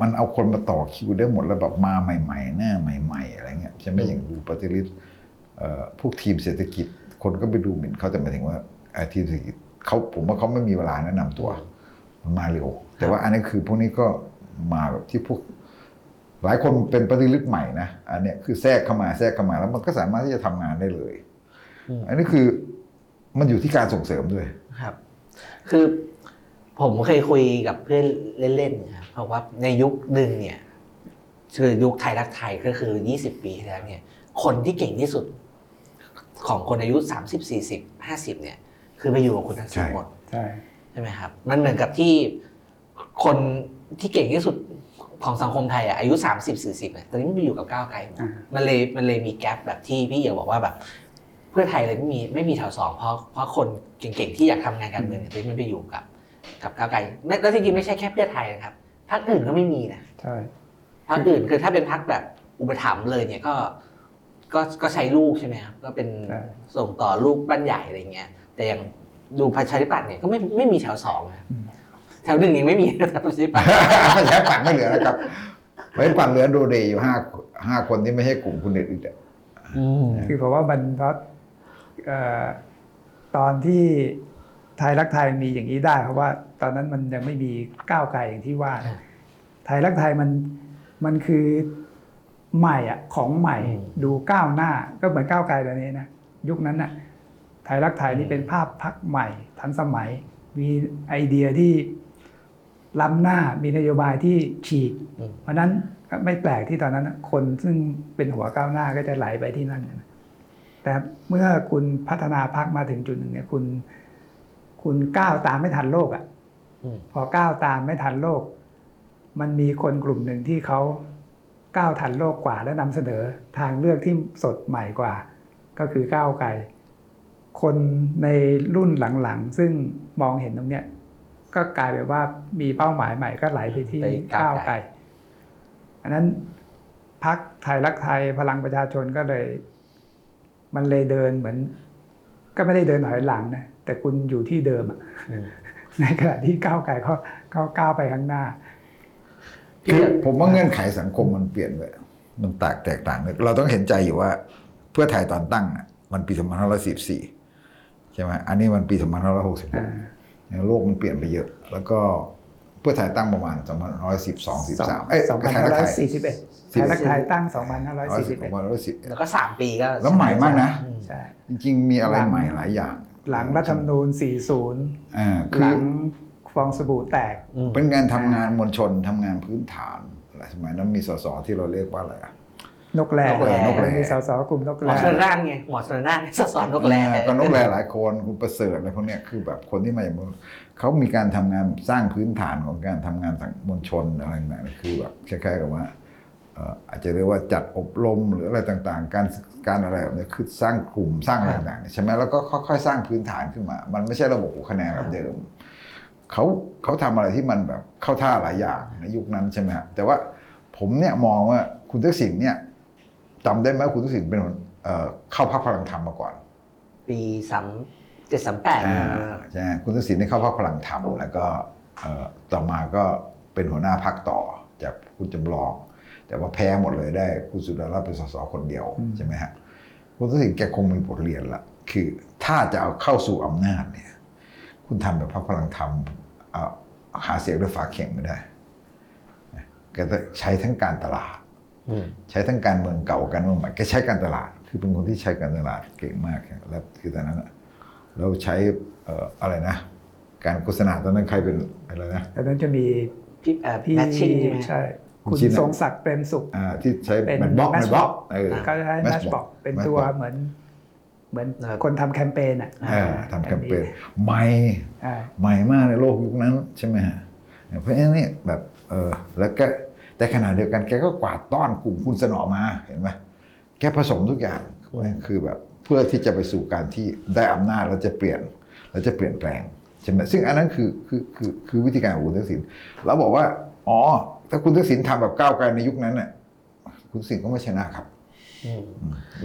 มันเอาคนมาต่อคิวได้หมดแล้วแบบมาใหม่ ๆ หน้าใหม่ ๆ อะไรเงี้ยใช่ไหมอย่างดูปฏิริษีเอ่อพวกทีมเศรษฐกิจคนก็ไปดูหมิ่นเขาแต่หมายถึงว่าไอ้ทีมเศรษฐกิจเขาผมว่าเขาไม่มีเวลาแนะนำตัวมันมาเร็ว แต่ว่าอันนี้คือพวกนี้ก็มาแบบที่พวก หลายคนเป็นปฏิริษีใหม่นะอันเนี้ยคือแทรกเข้ามาแทรกเข้ามาแล้วมันก็สามารถที่จะทำงานได้เลยอืมอันนี้คือมันอยู่ที่การส่งเสริมด้วยครับ คือ ผมเคยคุยกับเพื่อนเล่นๆนะครับเพราะว่าในยุคหนึ่งเนี่ยคือยุคไทยรักไทยก็คือ 20 ปีที่แล้วเนี่ย คนที่เก่งที่สุดของคนอายุ 30 40 50 เนี่ย คือไปอยู่กับคุณทักษิณใช่หมดใช่ใช่ไหมครับ มันเหมือนกับที่คนที่เก่งที่สุดของสังคมไทยอะอายุ 30 40เนี่ยตอนนี้มันไปอยู่กับก้าวไกลหมดอ่ามันเลยมันเลยมีแกลบแบบที่พี่เอ๋บอกว่าแบบเพื่อไทยเลยไม่มีไม่มีแถวสองเพราะเพราะคนเก่งๆที่อยากทำงานการเมืองเนี่ยตอนนี้มันไปอยู่กับ กับก้าวไกลและแล้วจริงๆไม่ใช่แค่เพื่อไทยนะครับพรรคอื่นก็ไม่มีนะใช่พรรคอื่นคือถ้าเป็นพรรคแบบอุปถัมภ์เลยเนี่ยก็ก็ก็ใช้ลูกใช่ไหมครับก็เป็นใช่ส่งต่อลูกบ้านใหญ่อะไรเงี้ย แต่อย่างดูประชาธิปัตย์เนี่ยก็ไม่ไม่มีแถวสองนะแถวหนึ่งยังไม่มีนะประชาธิปัตย์ประชาธิปัตย์ไม่เหลือแล้วครับประชาธิปัตย์เหลือโดเดย์อยู่ห้าห้าคนที่ไม่ใช่กลุ่มคุณเด็ดอีกอะคือเพราะว่ามันเพราะเอ่อตอนที่ไทยรักไทยมีอย่างนี้ได้ เพราะว่า ตอนนั้นมันยังไม่มีก้าวไกลอย่างที่ว่านะไทยรักไทยมันมันคือใหม่อะของใหม่อืมดูก้าวหน้าก็เหมือนก้าวไกลตอนนี้นะยุคนั้นน่ะไทยรักไทยนี่เป็นภาพพักใหม่ ทันสมัย มีไอเดียที่ล้ำหน้ามีนโยบายที่ฉีกอืมเพราะฉะนั้นก็ไม่แปลกที่ตอนนั้นน่ะคนซึ่งเป็นหัวก้าวหน้าก็จะไหลไปที่นั่นนะแต่เมื่อคุณพัฒนาพักมาถึงจุดหนึ่งเนี่ยคุณ คุณก้าวตามไม่ทันโลกอะ่ะอืม พอก้าวตามไม่ทันโลก มันมีคนกลุ่มหนึ่งที่เขาก้าวทันโลกกว่าและนำเสนอทางเลือกที่สดใหม่กว่า ก็คือก้าวไกลคนในรุ่นหลังๆ ซึ่งมองเห็นตรงเนี้ยก็กลายเป็นว่ามีเป้าหมายใหม่ก็ไหลไปที่ไปก้าก้าววไกลไกลอันนั้นพักไทยรักไทยพลังประชาชนก็เลย มันเลยเดินเหมือน ก็ไม่ได้เดินถอยหลังนะแต่คุณอยู่ที่เดิมอะอืม ในขณะที่ก้าวไกลเขาเขาก้าวไปข้างหน้าคือผมว่าเงื่อนไขสังคมมันเปลี่ยนไปมันแตกแตกต่างเลยเราต้องเห็นใจอยู่ว่าเพื่อไทยตอนตั้งน่ะมันปี2544ใช่ไหมอันนี้มันปีอ่า2566โลกมันเปลี่ยนไปเยอะ แล้วก็เพื่อไทยตั้งประมาณ2512 13เอ้ยสองพันไทยห้ารักร้อยไทยสี่สิบเอ็ดไทยรักไทยตั้งสองพันห้าร้อยสี่สิบเอ็ด2510แล้วก็สามปีก็แล้วใหม่มากนะอืมใช่จริงๆมีอะไรหลังใหม่หลายอย่าง หลังรัฐธรรมนูญ 40อ่าหคืลัองฟองสบู่แตกอืมเป็นการทำงานมวลชนทำงานพื้นฐานอะไรสมัยนั้นมีสสที่เราเรียกว่าอะไรอะนกแร่นกแร่นกแร่มีสสกลุ่มนกหมอแร่ชนน่านไงหมอชนน่านสสอนนกแร่อ่าก็นกแรหลายคนคุณประเสริฐอะไรพวกเนี้ยคือแบบคนที่มาจากเมืองเขามีการทำงานสร้างพื้นฐานของการทำงานสังมวลชนอะไรต่างๆคือแบบคล้ายๆกับว่าเอ่ออาจจะเรียกว่าจัดอบรมหรืออะไรต่างๆ การการอะไรแบบเนี้ยคือสร้างกลุ่มสร้างอะไรต่างๆใช่ไหมแล้วก็ค่อยๆ สร้างพื้นฐานขึ้นมา มันไม่ใช่ระบบหัวคะแนนแบบเดิมเขาเขาทำอะไรที่มันแบบเข้าท่าหลายอย่างในยุคนั้นใช่ไหมฮะแต่ว่าผมเนี่ยมองว่าคุณทักษิณเนี่ยจำได้ไหมว่าคุณทักษิณเป็นคนเอ่อเข้าพรรคพลังธรรมมาก่อน ปีสามเจ็ดสามแปดอ่าใช่คุณทักษิณได้เข้าพรรคพลังธรรมแล้วก็เอ่อต่อมาก็เป็นหัวหน้าพรรคต่อจากคุณจำลอง แต่ว่าแพ้หมดเลยได้คุณสุดารัตน์เป็นสสคนเดียวใช่ไหมฮะคุณทักษิณแกคงมีบทเรียนละคือถ้าจะเอาเข้าสู่อำนาจเนี่ย คุณทำแบบพรรคพลังธรรมเอ่อหาเสียงด้วยฝาเข่งไม่ได้นะแกจะใช้ทั้งการตลาดอืมใช้ทั้งการเมืองเก่าการเมืองใหม่แกใช้การตลาด คือเป็นคนที่ใช้การตลาดเก่งมากครับแล้วคือตอนนั้นอะเราใช้เอ่ออะไรนะ การโฆษณาตอนนั้นใครเป็นอะไรนะแต่นั้นจะมีพี่เอ่อพี่แมทชิ่งใช่ไหมใช่ คุณชินอะทรงศักดิ์เปรมสุขอ่าที่ใช้เป็นแมทบ็อกแมทบ็อก Matchbox เออเขาจะใช้แมชบอกเป็นตัว Matchbox เหมือน เหมือนครับคนทำแคมเปญอะเออทำแคมเปญใหม่อ่าใหม่มากในโลกยุคนั้นใช่ไหมฮะเพราะฉะนั้นเนี่ยแบบเออแล้วก็แต่ขณะเดียวกันแกก็กวาดต้อนกลุ่มคุณสนอมาเห็นไหมแกผสมทุกอย่างคือแบบเพื่อที่จะไปสู่การที่ได้อำนาจแล้วจะเปลี่ยนแล้วจะเปลี่ยนแปลงใช่ไหมซึ่งอันนั้นคือคือคือคือวิธีการของคุณทักษิณเราบอกว่า อ๋อ ถ้าคุณทักษิณทำแบบก้าวไกลในยุคนั้นน่ะคุณทักษิณก็ไม่ชนะครับอืม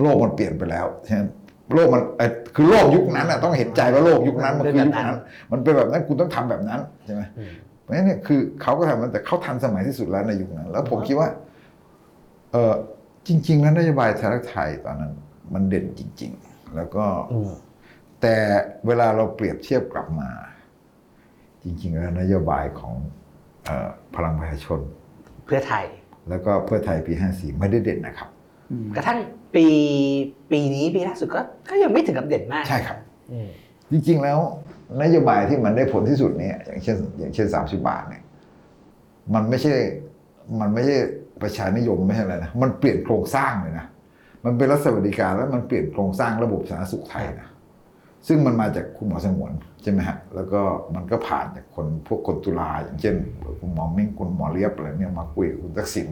โลกมันเปลี่ยนไปแล้วฉะนั้นโลกมันเอ่อคือโลกยุคนั้นน่ะต้องเห็นใจว่าโลกยุคนั้นมันคือยุคนั้น มันเป็นแบบนั้นคุณต้องทำแบบนั้นใช่ไหมอืมเพราะฉะนั้นเนี่ยคือเขาก็ทำมันแต่เขาทันสมัยที่สุดแล้วในยุคนั้น แล้วผมคิดว่า เออจริง ๆ แล้วนโยบายไทยรักไทยตอนนั้น มันเด่นจริง ๆ แล้วก็อืมแต่เวลาเราเปรียบเทียบกลับมา จริง ๆ แล้วนโยบายของเออ พลังประชาชน เพื่อไทย แล้วก็เพื่อไทยปี 54 ไม่ได้เด่นนะครับอืมกระทั่งปีปีนี้ปีล่าสุดก็ก็ยังไม่ถึงกับเด่นมาก ใช่ครับอืมจริงๆแล้วนโยบายที่มันได้ผลที่สุดเนี่ยอย่างเช่นอย่างเช่น 30 บาทเนี่ยมันไม่ใช่มันไม่ใช่ประชานิยมไม่ใช่อะไรนะมันเปลี่ยนโครงสร้างเลยนะมันเป็นรัฐสวัสดิการแล้วมันเปลี่ยนโครงสร้างระบบสาธารณสุขไทยนะ ซึ่งมันมาจากคุณหมอสงวนใช่ไหมฮะแล้วก็มันก็ผ่านจากคนพวกคนตุลาอย่างเช่นคุณหมอมิ่งคุณหมอเลียบอะไรเนี่ยมาคุยกับคุณทักษิณ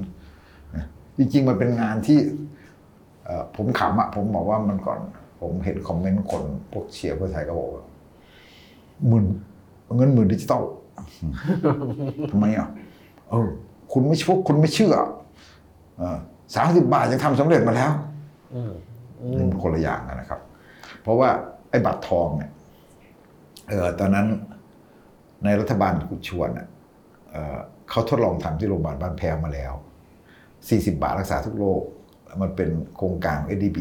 นะจริงๆมันเป็นงานที่เอ่อผมขำอะผมบอกว่ามันก่อน ผมเห็นคอมเมนต์คนพวกเชียร์เพื่อไทยก็บอกว่าหมื่นเงินหมื่นดิจิตอลทำไมอะเออคุณไม่พวกคุณไม่เชื่อสามสิบบาทยังทำสำเร็จมาแล้วอืมอืนี่มมันคนละอย่างกันนะครับ เพราะว่า ไอ้บัตรทองเนี่ยเออตอนนั้นในรัฐบาลคุณชวนอะเออเขาทดลองทำที่โรงพยาบาลบ้านแพ้วมาแล้ว 40 บาทรักษาทุกโรคมันเป็นโครงการของ ADB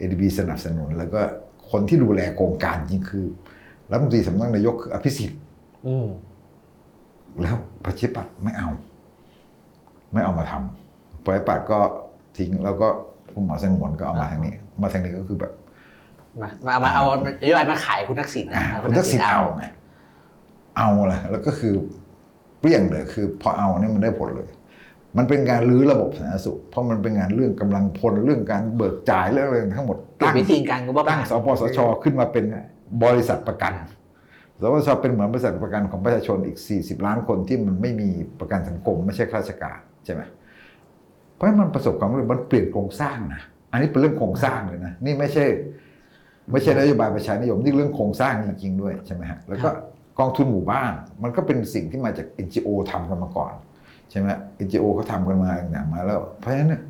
ADB สนับสนุน แล้วก็คนที่ดูแลโครงการจริงคือรัฐมนตรีสำนักนายกคืออภิสิทธิ์อืมแล้วประชาธิปัตย์ไม่เอา ไม่เอามาทำประชาธิปัตย์ก็ทิ้งแล้วก็คุณหมอสงวนก็เอามาทางนี้ มาทางนี้ก็คือแบบ มามามาเอานโยบายมาขายคุณทักษิณนะอ่าคุณทักษิณเอาไงเอาเลยแล้วก็คือเปรี้ยงเลยคือพอเอาเนี่ยมันได้ผลเลย มันเป็นการรื้อระบบสาธารณสุข เพราะมันเป็นงานเรื่องกำลังพลเรื่องการเบิกจ่ายเรื่องอะไรทั้งหมดเปลี่ยนวิธีการงบประตั้มางณสปสชขึ้นมาเป็นบริษัทประกันสปสชเป็นเหมือนบริษัทประกันของประชาชนอีก 40 ล้านคนที่มันไม่มีประกันสังคมไม่ใช่ข้าราชการใช่ไหมเพราะฉะนั้นมันประสบความสำเร็จมันเปลี่ยนโครงสร้างนะอันนี้เป็นเรื่องโครงสร้างเลยนะนี่ไม่ใช่ ไม่ใช่นโยบายประชานิยมนี่เรื่องโครงสร้างจริงๆด้วยใช่ไหมฮะแล้วก็กองทุนหมู่บ้าน มันก็เป็นสิ่งที่มาจาก NGO ทำกันมาก่อนใช่ไหม NGO เขาทำกันมาอย่างมาแล้ว เพราะฉะนั้นเนี่ย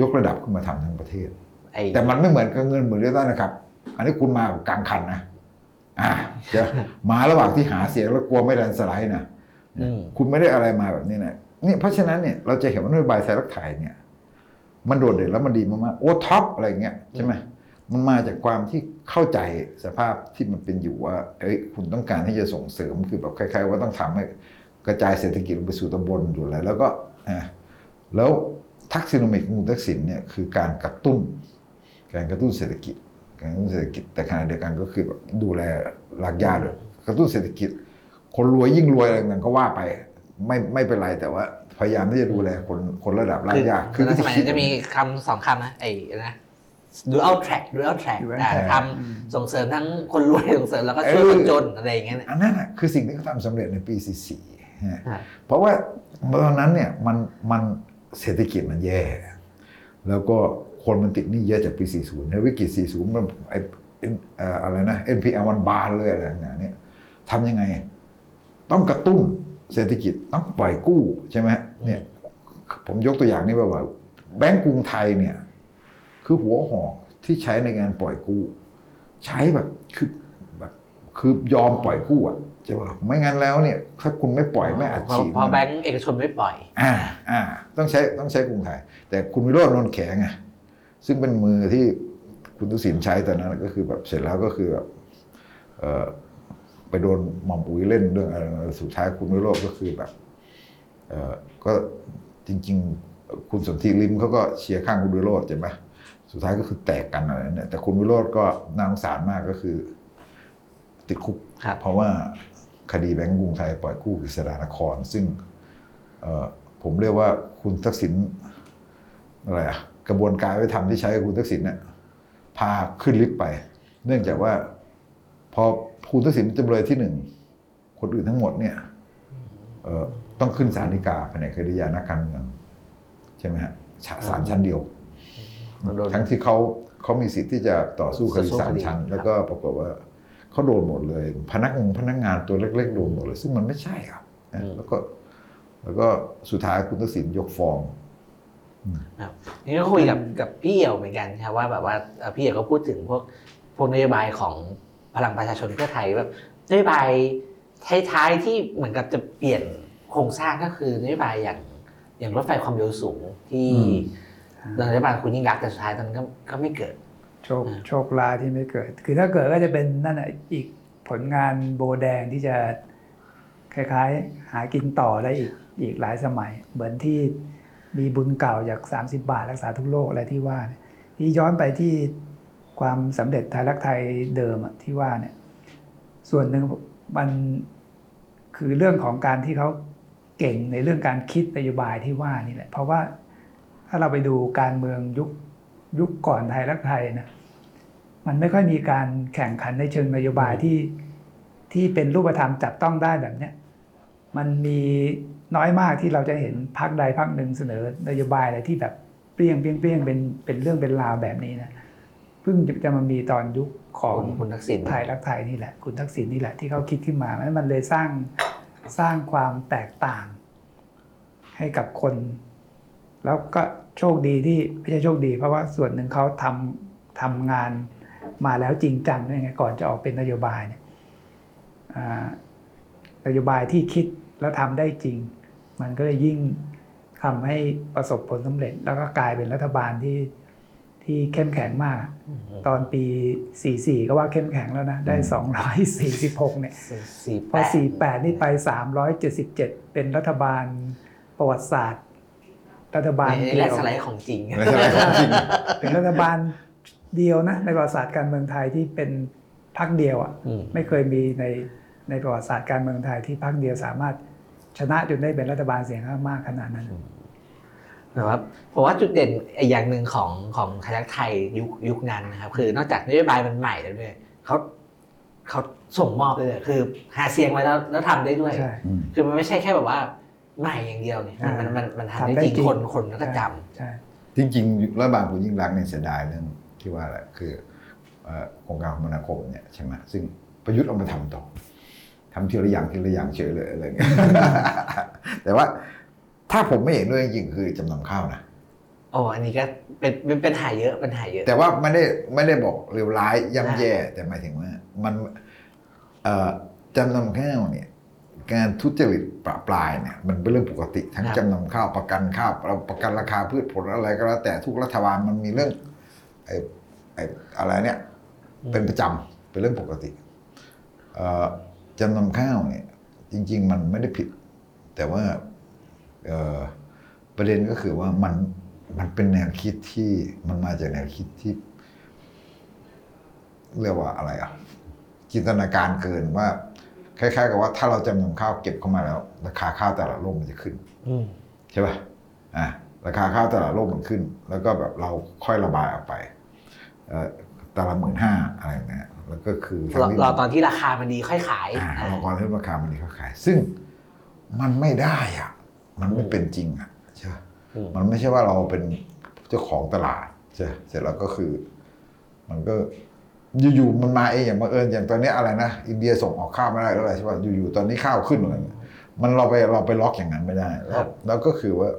ยกระดับขึ้นมาทำทั้งประเทศไอ้แต่มันไม่เหมือนกับเงินหมื่นเดียวกันนะครับ อันนี้คุณมาแบบกลางคันนะอ่าจะมาระหว่างที่หาเสียงแล้วกลัวไม่แลนด์สไลด์นะอืมคุณไม่ได้อะไรมาแบบนี้นะนี่เพราะฉะนั้นเนี่ยเราจะเห็นว่านโยบายไทยรักไทยเนี่ย มันโดดเด่นแล้วมันดีมากๆโอ้ท็อปอะไรเงี้ยใช่ไหม มันมาจากความที่เข้าใจสภาพที่มันเป็นอยู่ว่า เอ้ย คุณต้องการที่จะส่งเสริมคือแบบคล้ายๆ ว่าต้องทำให้กระจายเศรษฐกิจลงไปสู่ตำบลอยู่อะไรแล้วก็อ่าแล้วทักซิโนมิกของทักษิณเนี่ยคือการกระตุ้น การกระตุ้นเศรษฐกิจ การกระตุ้นเศรษฐกิจแต่ขณะเดียวกันก็คือแบบดูแลรากหญ้าด้วยกระตุ้นเศรษฐกิจ คนรวยยิ่งรวยอะไรต่างก็ว่าไปไม่ไม่เป็นไรแต่ว่าพยายามที่จะดูแลคนคนระดับรากคือหญ้าคือสมัยจะมีคำสองคำนะไอ้นะ dual track dual track dual อ่า track ทำส่งเสริมทั้งคนรวยส่งเสริมแล้วก็ช่วยคนจนอะไรอย่างเงี้ยนะอันนั้นน่ะคือสิ่งที่เขาทำสำเร็จในปี 44ฮะอ่าเพราะว่าตอนนั้นเนี่ยมันมันเศรษฐกิจมันแย่ แล้วก็คนมันติดหนี้เยอะจากปี 40 ในวิกฤต 40 มันไอเอ่ออะไรนะ NPL มันบานเลยอะไรอย่างเงี้ยทำยังไง ต้องกระตุ้นเศรษฐกิจต้องปล่อยกู้ใช่ไหมเนี่ยผมยกตัวอย่างนี้ว่าว่าแบงก์กรุงไทยเนี่ย คือหัวหอกที่ใช้ในการปล่อยกู้ ใช้แบบคือแบบคือยอมปล่อยกู้อะใช่ป่ะไม่งั้นแล้วเนี่ย ถ้าคุณไม่ปล่อยไม่อัดพอฉีดพอมันแบงก์เอกชนไม่ปล่อย อ่าอ่า ต้องใช้ต้องใช้กรุงไทย แต่คุณวิโรจน์นนท์แขงไงซึ่งเป็นมือที่คุณทุศินใช้ตอนนั้นก็คือแบบเสร็จแล้วก็คือแบบเออไปโดนหม่อมอุ๋ยเล่นเรื่องอะไรสุดท้ายคุณวิโรจน์ก็คือแบบเออก็จริง ๆ คุณสนธิริมเขาก็เชียร์ข้างคุณวิโรจน์ใช่ไหม สุดท้ายก็คือแตกกันอะไรเนี่ยแต่คุณวิโรจน์ก็น่าสงสารมากก็คือ ติดคุกครับเพราะว่าคดีแบงก์กรุงไทยปล่อยกู้กฤษฎานคร ซึ่งเอ่อผมเรียกว่าคุณทักษิณอะไรอะกระบวนการวิธรรมที่ใช้กับคุณทักษิณเนี่ยพาขึ้นลิฟต์ไป เนื่องจากว่า พอคุณทักษิณจำเลยที่หนึ่งคนอื่นทั้งหมดเนี่ยเอ่อต้องขึ้นศาลฎีกาแผนกคดียานักการเมืองใช่ไหมฮะศาศาลชั้นเดียวโดน ทั้งที่เขาเขามีสิทธิ์ที่จะต่อสู้คดีต่อสู้ศาลคดีชั้นครับแล้วก็ปรากฏว่าเขาโดนหมดเลย พนักงานพนักงานตัวเล็ก ๆ โดนหมดเลย ซึ่งมันไม่ใช่ครับนะแล้วก็แล้วก็สุดท้ายคุณทักษิณยกฟ้องครับนี่ก็คุยกับกับพี่เอี่ยวเหมือนกันครับว่าแบบว่าเอ่อพี่เอี่ยวก็พูดถึงพวกพวกนโยบายของพลังประชาชนเพื่อไทยแบบนโยบายท้ายๆที่เหมือนกับจะเปลี่ยนโครงสร้างก็คือนโยบายอย่างอย่างรถไฟความเร็วสูงที่ อืมนโยบายคุณยิ่งรักษณ์แต่สุดท้ายตอนนั้นก็ก็ไม่เกิด โชคโชคลายที่ไม่เกิด คือถ้าเกิดก็จะเป็นนั่นแหะอีกผลงานโบแดงที่จะคล้ายๆ หากินต่อได้อีกอีกหลายสมัย เหมือนที่มีบุญเก่าจาก 30 บาทรักษาทุกโรคอะไรที่ว่าเนี่ยที่ย้อนไปที่ความสำเร็จไทยรักไทยเดิมอะที่ว่าเนี่ย ส่วนหนึ่งมันคือเรื่องของการที่เขาเก่งในเรื่องการคิดนโยบายที่ว่านี่แหละ เพราะว่า ถ้าเราไปดูการเมืองยุคยุคก่อนไทยรักไทยนะมันไม่ค่อยมีการแข่งขันในเชิงนโยบายที่ที่เป็นรูปธรรมจับต้องได้แบบเนี้ยมันมีน้อยมากที่เราจะเห็นพรรคใดพรรคหนึ่งเสนอนโยบายอะไรที่แบบเปรี้ยงเปรี้ยงเปรี้ยงเป็นเป็นเรื่องเป็นราวแบบนี้นะเพิ่งจะมามีตอนยุคของคุณทักษิณไทยรักไทยนี่แหละ คุณทักษิณนี่แหละที่เขาคิดขึ้นมาแล้วมันเลยสร้างสร้างความแตกต่าง ให้กับคน แล้วก็โชคดีที่ไม่ใช่โชคดี เพราะว่าส่วนหนึ่งเขาทำทำงานมาแล้วจริงจังด้วยไงก่อนจะออกเป็นนโยบายเนี่ยอ่านโยบายที่คิดแล้วทำได้จริง มันก็เลยยิ่งทำให้ประสบผลสำเร็จ แล้วก็กลายเป็นรัฐบาลที่ที่เข้มแข็งมาก ตอนปี 44 ก็ว่าเข้มแข็งแล้วนะ ได้ 246 เนี่ยสี่พอ 48 นี่ไป 377 เป็นรัฐบาลประวัติศาสตร์ รัฐบาลนี่เดีแหยละวสไลด์ของจริงไม่ใช่อะไรของจริงเป็นรัฐบาลเดียวนะในประวัติศาสตร์การเมืองไทยที่เป็นพรรคเดียวอะอืมไม่เคยมีในในประวัติศาสตร์การเมืองไทยที่พรรคเดียวสามารถชนะจนได้เป็นรัฐบาลเสียงข้างมากขนาดนั้นแต่ว่าผมว่าจุดเด่นอีกอย่างหนึ่งของของไทยรักไทยยุคยุคนั้นนะครับ คือนอกจากนโยบายมันใหม่แล้วด้วยเขาเขาส่งมอบเลยเลยคือหาเสียงไว้แล้วแล้วทำได้ด้วยใช่อืมคือมันไม่ใช่แค่แบบว่า ใหม่อย่างเดียวเนี่ยมันมันมันมันทำได้ทำได้จริงจริงคนคนก็จำใช่จริงๆรัฐบาลคุณยิ่งรักษณ์เนี่ยเสียดายเรื่องที่ว่าแหละคือเอ่อโครงการคมนาคมเนี่ยใช่ไหมซึ่งประยุทธ์เอามาทำต่อทำทีละอย่างทีละอย่างเฉยเลยอะไรเงี้ยแต่ว่าถ้าผมไม่เห็นด้วยจริงๆคือจำนำข้าวนะโอ้อันนี้ก็เป็นเป็นเป็นหายเยอะเป็นหายเยอะ แต่ว่าไม่ได้ไม่ได้บอกเลวร้ายย่ำแย่แต่หมายถึงว่า มันเอ่อจำนำข้าวเนี่ย การทุจริตประปรายเนี่ยมันเป็นเรื่องปกติ ทั้งครับจำนำข้าวประกันข้าวประกันราคาพืชผลอะไรก็แล้วแต่ทุกรัฐบาลมันมีเรื่องไอ้ไอ้อะไรเนี่ยเป็นประจำเป็นเรื่องปกติเอ่อจำนำข้าวเนี่ยจริง ๆ มันไม่ได้ผิด แต่ว่าเอ่อประเด็นก็คือว่ามันมันเป็นแนวคิดที่มันมาจากแนวคิดที่ เรียกว่าอะไรอะจินตนาการเกินว่า คล้ายๆกับว่าถ้าเราจำนำข้าวเก็บเข้ามาแล้ว ราคาข้าวแต่ละโลกมันจะขึ้นอืมใช่ป่ะอะราคาข้าวแต่ละโลกมันขึ้น แล้วก็แบบเราค่อยระบายออกไปเอ่อแต่ละหมื่นห้าอะไรอย่างเงี้ยแล้วก็คือทั้งเราที่เราตอนที่ราคามันดีค่อยขายอ่าอ่าเราก่อนที่ราคามันดีเขาขาย ซึ่งมันไม่ได้อะมันไม่เป็นจริงอะใช่ปะอืมมันไม่ใช่ว่าเราเป็นเจ้าของตลาดใช่เสร็จแล้วก็คือ มันก็ อยู่ๆมันมาเองอย่างบังเอิญอย่างตอนนี้อะไรนะอินเดียส่งออกข้าวไม่ได้แล้วอะไรใช่ป่ะอยู่ๆตอนนี้ข้าวขึ้นอะไรเนี่ยมันเราไปเราไปล็อกอย่างนั้นไม่ได้แล้วแล้วก็คือว่า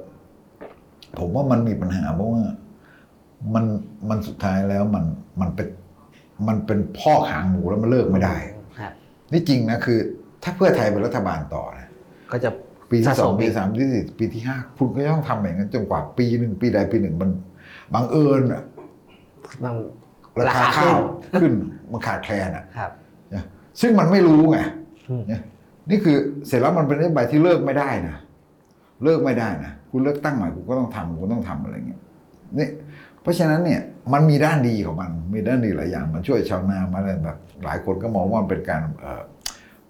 ผมว่ามันมีปัญหาเพราะว่ามันมันสุดท้ายแล้วมันมันเป็นมันเป็นพ่อกหางหมูแล้วมันเลิกไม่ได้ครับนี่จริงนะคือ ถ้าเพื่อไทยเป็นรัฐบาลต่อนะก็จะปีที่สองสะสมปีอีกสามปีที่สี่ปีที่ห้าคุณก็ต้องทำอย่างนั้นจนกว่าปีหนึ่งปีใดปีหนึ่งมันบังเอิญอะมัน ราราคาคาข้าวขึ้นขึ้นมันขาดแคลนอะครับนะซึ่งมันไม่รู้ไงอืมเนี่ยนี่คือเสร็จแล้วมันเป็นนโยบายที่เลิกไม่ได้นะเลิกไม่ได้นะคุณเลิกตั้งใหม่คุณก็ต้องทำคุณต้องทำอะไรเงี้ยนี่เพราะฉะนั้นเนี่ยมันมีด้านดีของมัน มีด้านดีหลายอย่าง มันช่วยชาวนามาอะไรแบบหลายคนก็มองว่ามันเป็นการเอ่อ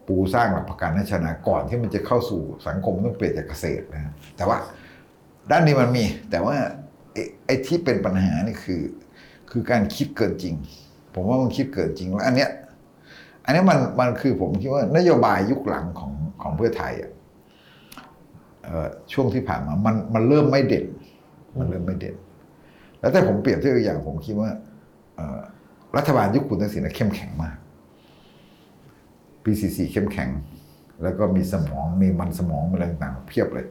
ปูสร้างหลักประกันให้ชาวนาก่อนที่มันจะเข้าสู่สังคมต้องเปลี่ยนจากเกษตรนะแต่ว่าด้านนี้มันมี แต่ว่าไอ้ไอ้ที่เป็นปัญหานี่คือ คือการคิดเกินจริง ผมว่ามันคิดเกินจริงแล้วอันเนี้ยอันนี้มันมันคือผมคิดว่านโยบายยุคหลังของของเพื่อไทยอะช่วงที่ผ่านมามันมันเริ่มไม่เด่น มันเริ่มไม่เด่น แล้วถ้าผมเปรียบเทียบอย่างผมคิดว่ารัฐบาลยุคคุณทักษิณน่ะเข้มแข็งมากปีสี่สี่เข้มแข็ง แล้วก็มีสมองมีมันสมองอะไรต่างๆเพียบเลย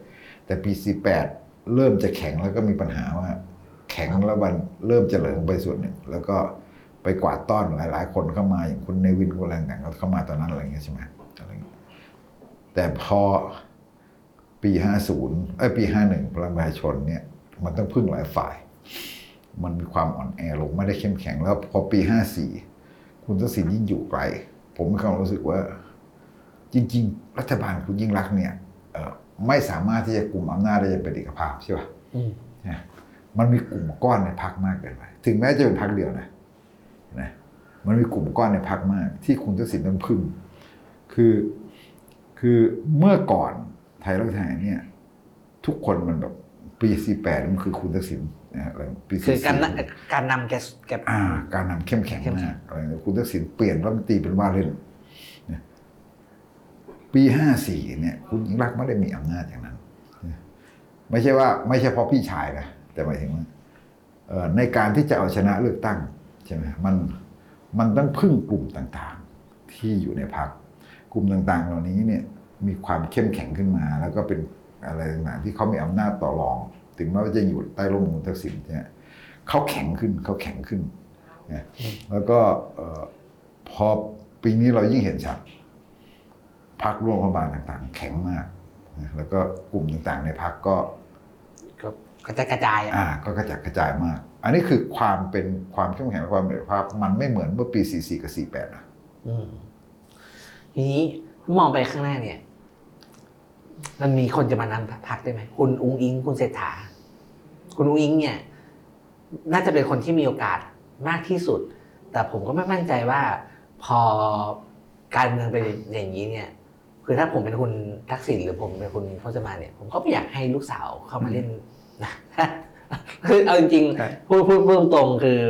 แต่ปีสี่แปดเริ่มจะแข็งแล้วก็มีปัญหาว่า ข็งแล้วมันเริ่มเจริญลงไปส่วนหนึ่งแล้วก็ไปกวาดต้อนหลาย ๆ คนเข้ามาอย่างคุณเนวินคุณอะไรต่างๆเข้ามาตอนนั้นอะไรอย่างเงี้ยใช่ไหมอะไรอย่างเงี้ยแต่พอปีห้าศูนย์ไอ้ยปีห้าหนึ่งพลังประชาชนเนี่ย มันต้องพึ่งหลายฝ่าย มันมีความอ่อนแอลงไม่ได้เข้มแข็งแล้วพอปีห้าสี่คุณทักษิณยิ่งอยู่ไกล ผมมีความรู้สึกว่า จริง ๆ รัฐบาลคุณยิ่งรักษณ์เนี่ยเอ่อไม่สามารถที่จะกลุ่มอำนาจได้อย่างเป็นเอกภาพใช่ป่ะอื มนะมันมีกลุ่มก้อนในพักมากเกินไปถึงแม้จะเป็นพักเดียวนะนะมันมีกลุ่มก้อนในพักมาก ที่คุณทักษิณต้องพึ่ง คือคือเมื่อก่อนไทยรักไทยเนี่ย ทุกคนมันแบบปีสี่แปดมันคือคุณทักษิณนะฮะแล้วปีคือสี่การนการนำแกแกอ่า การนำเข้มแข็งเข้มแข็งมากอะไรเงี้ยคุณทักษิณเปลี่ยนรัฐมนตรีเป็นว่าเล่นนะปีห้าสี่เนี่ย คุณยิ่งรักษณ์ไม่ได้มีอำนาจอย่างนั้น ไม่ใช่ว่า ไม่ใช่เพราะพี่ชายนะ แต่หมายถึงว่าในการที่จะเอาชนะเลือกตั้งใช่ไหมมันมันต้องพึ่งกลุ่มต่างๆที่อยู่ในพรรคกลุ่มต่างๆ เหล่านี้เนี่ยมีความเข้มแข็งขึ้นมา แล้วก็เป็นอะไรต่างๆที่เขามีอำนาจต่อรอง ถึงแม้ว่าจะอยู่ใต้ร่มของทักษิณเนี่ยเขาแข็งขึ้นเขาแข็งขึ้นนะแล้วก็พอปีนี้เรายิ่งเห็นชัดพรรคร่วมรัฐบาลต่างๆ แข็งมาก แล้วก็กลุ่มต่างๆ ในพรรคก็ก็ กระจายกระจายอะอ่าก็กระจัดกระจายมาก อันนี้คือความเป็นความเข้มแข็งและความเป็นเอกภาพ มันไม่เหมือนเมื่อปี 44 กับ 48นะอืมทีนี้มองไปข้างหน้าเนี่ย มันมีคนจะมานำพักได้ไหมคุณอุ้งอิง คุณเศรษฐา คุณอุ้งอิง เนี่ย น่าจะเป็นคนที่มีโอกาสมากที่สุด แต่ผมก็ไม่มั่นใจว่า พอการเมืองเป็นอย่างนี้เนี่ยคือถ้าผมเป็นคุณทักษิณหรือผมเป็นคุณพจมานเนี่ย ผมก็ไม่อยากให้ลูกสาวเข้ามาเล่นนะ คือเอาจริงใช่ๆพูดพูดพูดตรงๆคือ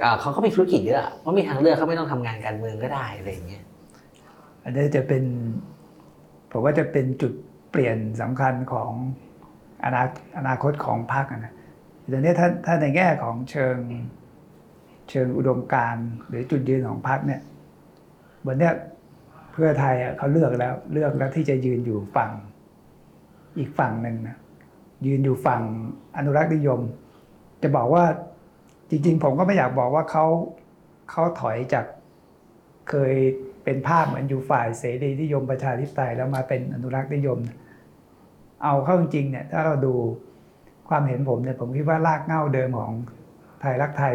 เอ่อเขาก็มีธุรกิจเยอะเพราะมีทางเลือกเขาไม่ต้องทำงานการเมืองก็ได้อะไรอย่างเงี้ยอันนี้จะเป็นผมว่าจะเป็นจุดเปลี่ยนสำคัญของอนาอนาคตของพรรคอะนะแต่เนี้ยถ้าถ้าในแง่ของเชิงเชิงอุดมการณ์หรือจุดยืนของพรรคเนี่ยวันเนี้ยเพื่อไทยอะเขาเลือกแล้วเลือกแล้วที่จะยืนอยู่ฝั่งอีกฝั่งหนึ่งนะ ยืนอยู่ฝั่งอนุรักษ์นิยม จะบอกว่าจริง ๆ ผมก็ไม่อยากบอกว่าเขาเขาถอยจากเคยเป็นภาพเหมือนอยู่ฝ่ายเสรีนิยมประชาธิปไตยแล้วมาเป็นอนุรักษ์นิยม เอาเข้าจริงเนี่ยถ้าเราดูความเห็นผมเนี่ยผมคิดว่ารากเง้าเดิมของไทยรักไทย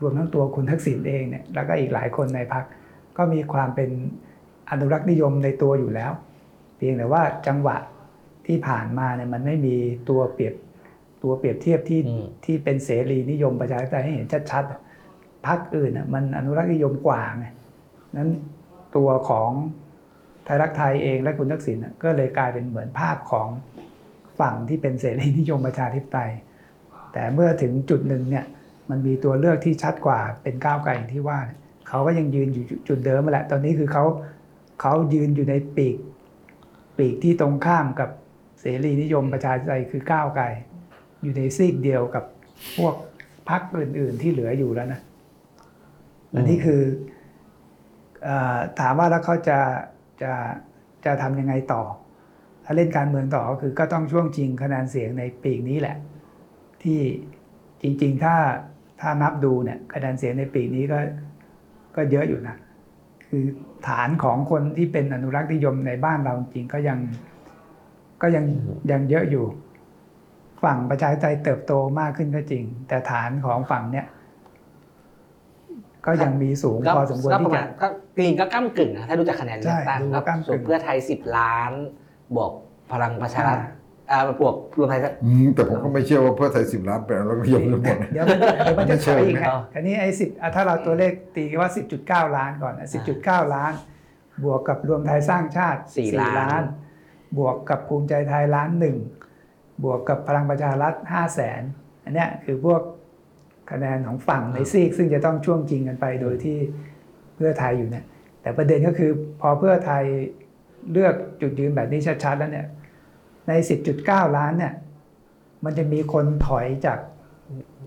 รวมทั้งตัวคุณทักษิณเองเนี่ยแล้วก็อีกหลายคนในพรรคก็มีความเป็นอนุรักษ์นิยมในตัวอยู่แล้ว เพียงแต่ว่าจังหวะ ที่ผ่านมาเนี่ยมันไม่มีตัวเปรียบตัวเปรียบเทียบที่อืมที่เป็นเสรีนิยมประชาธิปไตยให้เห็นชัดๆอะพรรคอื่นน่ะมันอนุรักษ์นิยมกว่าไงนั้นตัวของไทยรักไทยเองและคุณทักษิณน่ะก็เลยกลายเป็นเหมือนภาพของฝั่งที่เป็นเสรีนิยมประชาธิปไตย แต่เมื่อถึงจุดหนึ่งเนี่ยมันมีตัวเลือกที่ชัดกว่าเป็นก้าวไกลอย่างที่ว่าเนี่ยเขาก็ยังยืนอยู่จุดเดิมมาแหละ ตอนนี้คือเขาเขายืนอยู่ในปีกปีกที่ตรงข้ามกับ เสรีนิยมประชาธิปไตยคือก้าวไกลอยู่ในซีกเดียวกับพวกพรรคอื่น ๆ ที่เหลืออยู่แล้วนะอันนี้คืออถามว่าแล้วเขาจะจะจะทำยังไงต่อ ถ้าเล่นการเมืองต่อก็คือก็ต้องช่วงจริงคะแนนเสียงในปีกนี้แหละ ที่จริง ๆ ถ้าถ้านับดูเนี่ยคะแนนเสียงในปีกนี้ก็ก็เยอะอยู่นะคือฐานของคนที่เป็นอนุรักษ์นิยมในบ้านเราจริงก็ยัง ก็ยังยังเยอะอยู่ ฝั่งประชาธิปไตยเติบโตมากขึ้นก็จริง แต่ฐานของฝั่งเนี้ยก็ยังมีสูงพอสมควรก็ปที่ระมาจะณก็กรีนก็ก้ากึ่งนะถ้าดูจากคะแนนเลือกตั้งใช่ดูก็ก้ำกึ่งส่วนเพื่อไทยสิบล้านบวกพลังประชารัฐอ่าบวกรวมไทยก็อืมแต่ผมก็ไม่เชื่อว่าเพื่อไทยสิบล้านเป็นรัฐนิยมทั้งหมดนะเดี๋ยวมันเดี๋ยวมันจะไม่เชิใช้งอีกนะไงอันนี้ไอ้สิบถ้าเราตัวเลขตีว่า10.9ล้านก่อนนะ10.9ล้าน บวกกับรวมไทยสร้างชาติสี่4ล้านล้าน บวกกับภูมิใจไทยล้านหนึ่งบวกกับพลังประชารัฐ5แสนอันเนี้ยคือพวกคะแนนของฝั่งในซีก ซึ่งจะต้องช่วงจริงกันไปโดยที่เพื่อไทยอยู่เนี่ยแต่ประเด็นก็คือพอเพื่อไทยเลือกจุดยืนแบบนี้ชัดๆแล้วเนี่ยใน 10.9 ล้านเนี่ยมันจะมีคนถอยจาก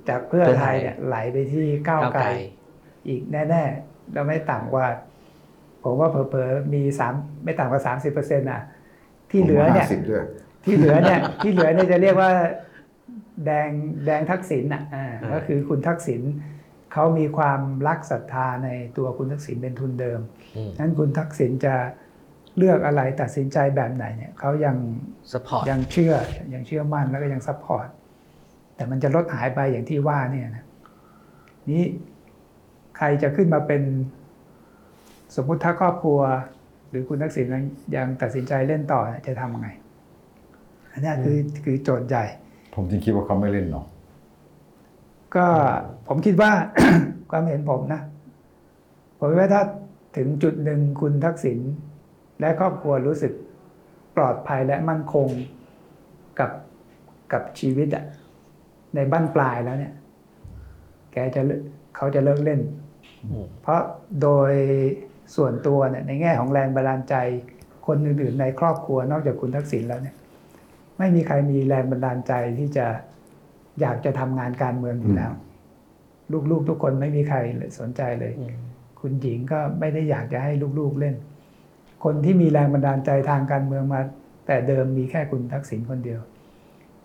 จากเพื่อไทยเนี่ยไหลไปที่ก้าวก้าวไกไกลลอีกแน่ๆแล้วไม่ต่ำกว่า ผมว่าเผลอๆมีสามไม่ต่ำกว่าสามสิบเปอร์เซ็นต์อะ ที่เหลือเนี่ยสิบด้วยที่เหลือเนี่ยที่เหลือเนี่ยจะเรียกว่าแดงแดงทักษิณอะอ่าอ่าก็คือคุณทักษิณเขามีความรักศรัทธาในตัวคุณทักษิณเป็นทุนเดิมอืมนั้นคุณทักษิณจะเลือกอะไรตัดสินใจแบบไหนเนี่ยเขายัง support ยังเชื่อยังเชื่อมั่นแล้วก็ยัง support แต่มันจะลดหายไปอย่างที่ว่าเนี่ยนะนี้ใครจะขึ้นมาเป็น สมมุติถ้าครอบครัว หรือคุณทักษิณยังยังตัดสินใจเล่นต่อเนี่ยจะทำยังไง อันเนี้ยคือคือโจทย์ใหญ่ ผมจึงคิดว่าเขาไม่เล่นหรอกก็ผมคิดว่าความเห็นผมนะ ผมคิดว่าถ้าถึงจุดหนึ่งคุณทักษิณและครอบครัวรู้สึกปลอดภัยและมั่นคงกับกับชีวิตอะในบ้านปลายแล้วเนี่ย แกจะเลิกเขาจะเลิกเล่นอืมเพราะโดย ส่วนตัวเนี่ยในแง่ของแรงบันดาลใจคนอื่นๆในครอบครัวนอกจากคุณทักษิณแล้วเนี่ยไม่มีใครมีแรงบันดาลใจที่จะอยากจะทำงานการเมืองอยู่แล้ว ลูกๆทุกคนไม่มีใครสนใจเลยอืมคุณหญิงก็ไม่ได้อยากจะให้ลูกๆเล่น คนที่มีแรงบันดาลใจทางการเมืองมา แต่เดิมมีแค่คุณทักษิณคนเดียว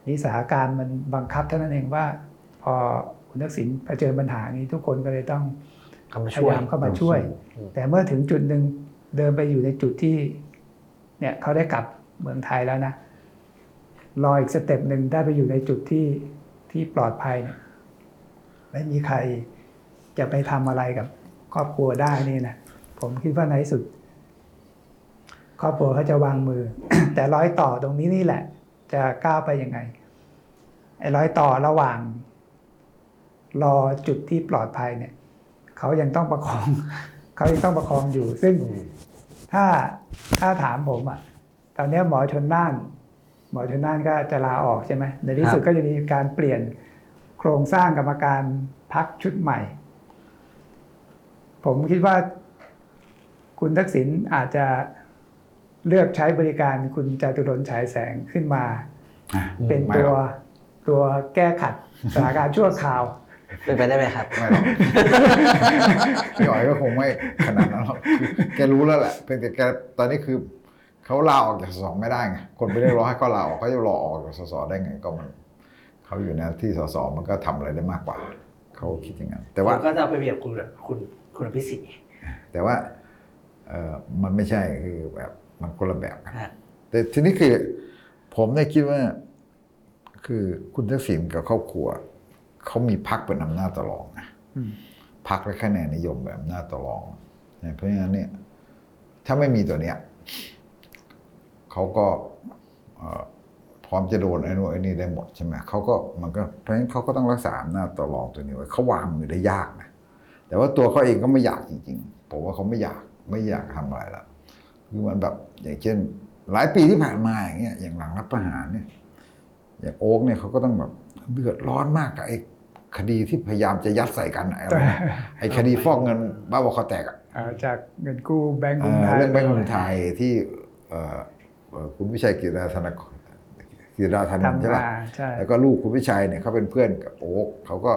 นิสถานการณ์มันบังคับเท่านั้นเองว่า พอคุณทักษิณเผชิญปัญหานี้ทุกคนก็เลยต้องเข้ามา พช่วยยายามเข้ามาช่วยอืมแต่เมื่อถึงจุดหนึ่งเดินไปอยู่ในจุดที่ เนี่ยเขาได้กลับเมืองไทยแล้วนะรออีกสเต็ปหนึ่งได้ไปอยู่ในจุดที่ที่ปลอดภัยเนี่ยไม่มีใครจะไปทำอะไรกับ ครอบครัวได้นี่นะผมคิดว่าในที่สุด ครอบครัวเขาจะวางมือ แต่ร้อยต่อตรงนี้นี่แหละ จะก้าวไปยังไงไอ้ร้อยต่อระหว่าง รอจุดที่ปลอดภัยเนี่ย เขายังต้องประคอง เขายังต้องประคองอยู่ ซึ่งถ้าถ้าถามผมอะ ตอนเนี้ยหมอชนน่าน หมอชนน่านก็จะลาออกใช่ไหมในที่สุดก็จะมีการเปลี่ยนโครงสร้างกรรมการพักชุดใหม่ ผมคิดว่า คุณทักษิณอาจจะเลือกใช้บริการคุณจตุรนต์ฉายแสงขึ้นมาอะเป็นไม่ตัหรวอกตัวแก้ขัดสถานการณ์ชั่วคราว เป็นไปได้ไหมครับ ไม่หรอกพี่อ๋อยก็คงไม่ขนาดนั้นหรอกคือแกรู้แล้วแหละเพียงแต่แกตอนนี้คือเขาลาออกจากสสไม่ได้ไงคนไม่ได้รอให้เขาลาออกเขาจะรอออกจากสสได้ไงก็มันเขาอยู่ในที่สสมันก็ทำอะไรได้มากกว่าเขาคิดอย่างนั้นแต่ว่าก็จะเอาไปเปรียบคุณคุณคุณอภิสิทธิ์แต่ว่าเออมันไม่ใช่คือแบบมันคนละแบบกันฮะแต่ทีนี้คือผมเนี่ยคิดว่า คือคุณทักษิณกับครอบครัว เขามีพักเป็นอำนาจต่อรองนะอืมพักและคะแนนนิยมแบบอำนาจต่อรองเนี่ยเพราะฉะนั้นเนี่ย ถ้าไม่มีตัวเนี้ยเขาก็เอ่อพร้อมจะโดนไอ้นู่นไอ้นี่ได้หมดใช่ไหมเขาก็มันก็เพราะฉะนั้นเขาก็ต้องรักษาอำนาจต่อรองตัวนี้ไว้เขาวางมือได้ยากนะแต่ว่าตัวเขาเองก็ไม่อยากจริงๆผมว่าเขาไม่อยากไม่อยากทำอะไรละคือมันแบบอย่างเช่น หลายปีที่ผ่านมาอย่างเงี้ยอย่างหลังรัฐประหารเนี่ยอย่างโอ๊กเนี่ยเขาก็ต้องแบบเดือดร้อนมากกับไอ้ คดีที่พยายามจะยัดใส่กันอะไอ้อะไรนะไอ้คดีฟอกเงินบ้าบอคอแตกอะเอ่อจากเงินกู้แบงก์กเอ่รุงอไทยเรื่องแบงก์กรุงไทยที่เอ่อเอ่อคุณวิชัยกิราธนกกิราธนนท์ทำใช่มาปะใช่แล้วก็ลูกคุณวิชัยเนี่ยเขาเป็นเพื่อนกับโอ๊กเขาก็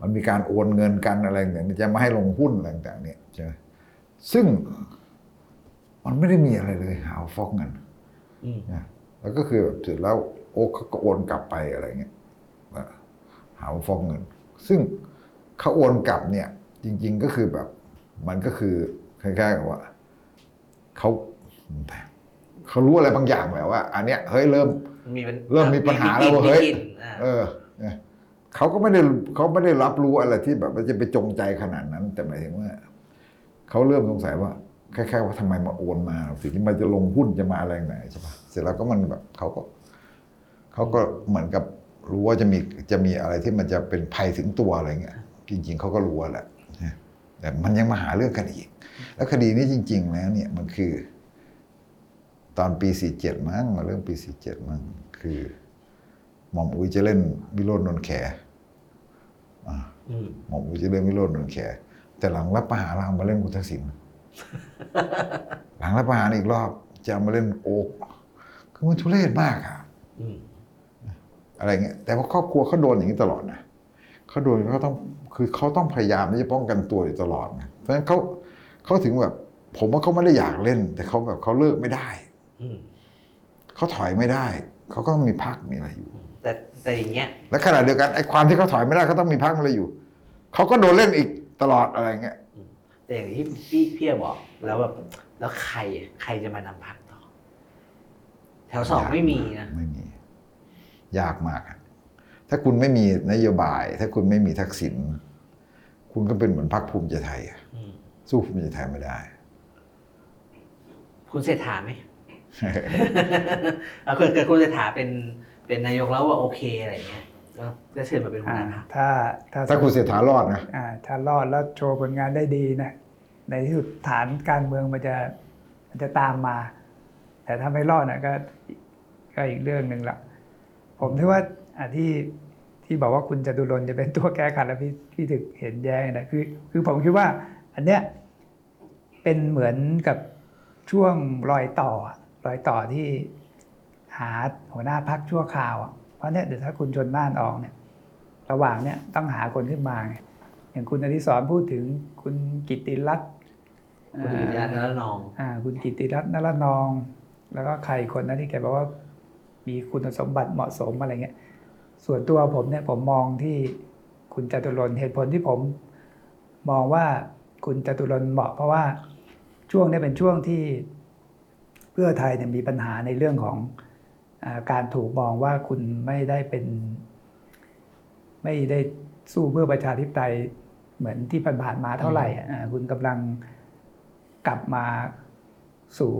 มันมีการโอนเงินกันอะไรอย่างเงี้ยจะมาให้ลงหุ้นอะไรต่างๆเนี่ยใช่ไหมซึ่งมันไม่ได้มีอะไรเลยหาว่าฟอกเงินอืมนะแล้วก็คือแบบเสร็จแล้วโอ๊คเขาก็โอนกลับไปอะไรเงี้ยนะ หาว่าฟ้องเงิน ซึ่งเขาโอนกลับเนี่ย จริง ๆก็คือแบบ มันก็คือคล้ายๆกับว่าเขาเขารู้อะไรบางอย่างแบบว่า อันเนี้ยเฮ้ยเริ่มมีปัญเริ่มมีปัญหาแล้วเว้ยเฮ้ยมีกลิ่นอ่าเออเนี่ยเขาก็ไม่ได้เขาไม่ได้รับรู้อะไรที่แบบว่าจะไปจงใจขนาดนั้น แต่หมายถึงว่าเขาเริ่มสงสัยว่าคล้ายๆว่าทำไมมาโอนมาสิ่งที่มันจะลงหุ้นจะมาอะไรไหนใช่ปะเสร็จแล้วก็มันแบบเขาก็เขาก็เหมือนกับ รู้ว่าจะมีจะมีอะไรที่มันจะเป็นภัยถึงตัวอะไรเงี้ยจริง ๆเขาก็รู้แหละแต่มันยังมาหาเรื่องกันอีก แล้วคดีนี้จริง ๆ แล้วเนี่ยมันคือ ตอนปีสี่เจ็ดมั้งมาเรื่องปีสี่เจ็ดมั้งคือหม่อมอุ้ยจะเล่นวิโรจน์นนท์แขอ่าอืมหม่อมอุ้ยจะเล่นวิโรจน์นนท์แขแต่หลังรับประหารเรามาเล่นคุณทักษิณหลังรับประหารอีกรอบจะเอามาเล่นโอ๊กคือมันทุเรศมากอะ อืมออะไรเงี้ยแต่ว่าครอบครัวเขาโดนอย่างนี้ตลอดนะเขาโดนเขาต้องคือเขาต้องพยายามที่จะป้องกันตัวอยู่ตลอดนะเพราะฉะนั้นเขาเขาถึงแบบ ผมว่าเขาไม่ได้อยากเล่น แต่เขาแบบเขาเลิกไม่ได้อืมเขาถอยไม่ได้เขาก็ต้องมีพักมีอะไรอยู่ แต่แต่อย่างเงี้ยและขณะเดียวกันไอ้ความที่เขาถอยไม่ได้เขาต้องมีพักมีอะไรอยู่เขาก็โดนเล่นอีกตลอดอะไรเงี้ยแต่อย่างที่พี่พี่บอก แล้วแบบแล้วใครอะใครจะมานำพักต่อ แถวสองไม่มีนะไม่มี ยากมากอะถ้าคุณไม่มีนโยบาย ถ้าคุณไม่มีทักษิณคุณก็เป็นเหมือนพรรคภูมิใจไทยอะอืมสู้ภูมิใจไทยไม่ได้ คุณเศรษฐาไหมเอาเกิดเกิดคุณเศรษฐาเป็นเป็นนายกแล้วว่าโอเคอะไรอย่างเงี้ยก็ก็เชิญมาเป็นหัวอ่าหน้าพรรคถ้าถ้าถ้าคุณเศรษฐารอดนะอ่าถ้ารอดแล้วโชว์ผลงานได้ดีนะในที่สุดฐานการเมืองมันจะมันจะตามมา แต่ถ้าไม่รอดนะก็ก็อีกเรื่องหนึ่งละ ผมคิดว่าอ่าที่ที่บอกว่าคุณจตุรนต์จะเป็นตัวแก้ขัดแล้วพี่พี่ถึกเห็นแย้งนะคือ คือผมคิดว่า อันเนี้ยเป็นเหมือนกับช่วงรอยต่ออะรอยต่อที่หาหัวหน้าพักชั่วคราวอะเพราะเนี่ยเดี๋ยวถ้าคุณชนน่านออกเนี่ย ระหว่างเนี่ยต้องหาคนขึ้นมาไงอย่างคุณอดิศรพูดถึงคุณกิตติรัตน์คุณกิติรัตน์นรนอง อ่า คุณกิตติรัตน์นรนอง แล้วก็ใครคนนั้นที่แกบอกว่า มีคุณสมบัติเหมาะสมอะไรเงี้ยส่วนตัวผมเนี่ยผมมองที่คุณจตุรนเหตุผลที่ผม มองว่าคุณจตุรนเหมาะ เพราะว่าช่วงนี้เป็นช่วงที่เพื่อไทยเนี่ยมีปัญหาในเรื่องของอการถูกมองว่าคุณไม่ได้เป็น ไม่ได้สู้เพื่อประชาธิปไตยเหมือนที่ผ่านๆมาเท่าไหร่คุณกำลังกลับมาสู่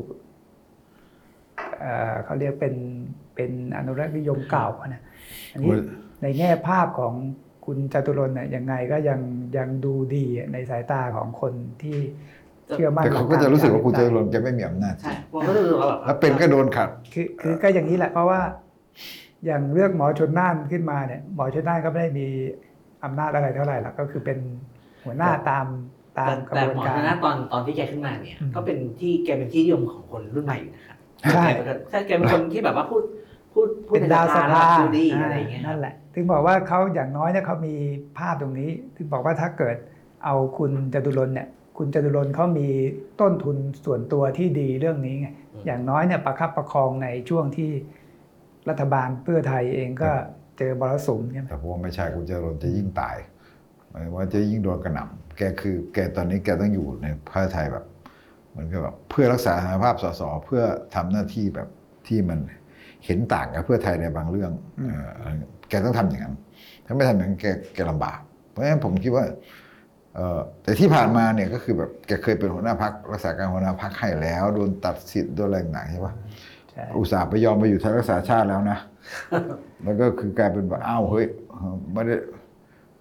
เอ่อเขาเรียกเป็นเป็นอนุรักษ์นิยมเก่าอะนะอันนี้โอ้ยในแง่ภาพของคุณจตุรนต์เนี่ยยังไงก็ยังยังดูดีในสายตาของคนที่เชื่อมั่นแต่เขาก็จะรู้สึกว่าคุณเจริญจะไม่มีอำนาจใช่ผมก็รู้สึกว่าแบบแล้วเป็นก็โดนขัดคือคือก็อย่างนี้แหละเพราะว่าอย่างเลือกหมอชนน่านขึ้นมาเนี่ยหมอชนน่านก็ไม่ได้มีอำนาจอะไรเท่าไหร่หรอกก็คือเป็นหัวหน้าตามตามกระแต่บวนหมอการชนน่านตอนตอนที่แกขึ้นมาเนี่ยอืมก็เป็นที่แกเป็นที่นิยมของคนรุ่นใหม่อยู่นะครับ ใช่แกเป็นใช่แกเป็นคนที่แบบว่าพูดพูดพูดเป็นดาวสในภาแล้วดูดีอ่าอะไรอย่างเงี้ยครันั่บนแหละ ถึงบอกว่าเขาอย่างน้อยเนี่ยเขามีภาพตรงนี้ ถึงบอกว่าถ้าเกิดเอาคุณจตุรนต์เนี่ย คุณจตุรนต์เขามีต้นทุนส่วนตัวที่ดีเรื่องนี้ไงอย่างน้อยเนี่ยประคับประคองในช่วงที่รัฐบาลเพื่อไทยเองก็เจอบรสุมใช่ไหมแต่ผมว่าไม่ใช่คุณเจริญจะยิ่งตายหมายว่าจะยิ่งโดนกระหน่ำแกคือแกตอนนี้แกต้องอยู่ในพระไทยแบบเห มือนกับแบบเพื่อรักษาสถานภาพสสเพื่อทำหน้าที่แบบที่มันเห็นต่างกับเพื่อไทยในบางเรื่องเอ่อแกต้องทำอย่างนั้น ถ้าไม่ทำอย่างนั้นแกแกลำบาก เพราะฉะนั้นผมคิดว่าเอ่อแต่ที่ผ่านมาเนี่ยก็คือแบบแกเคยเป็นหัวหน้าพักรักษาการหัวหน้าพักให้แล้วโดนตัดสิทธิ์โดนอะไรต่างๆใช่ปะใช่อุตส่าห์ไปยอมไปอยู่ไทยรักษาชาติแล้วนะ แล้วก็คือกลายเป็นว่าอ้าวเฮ้ยไม่ได้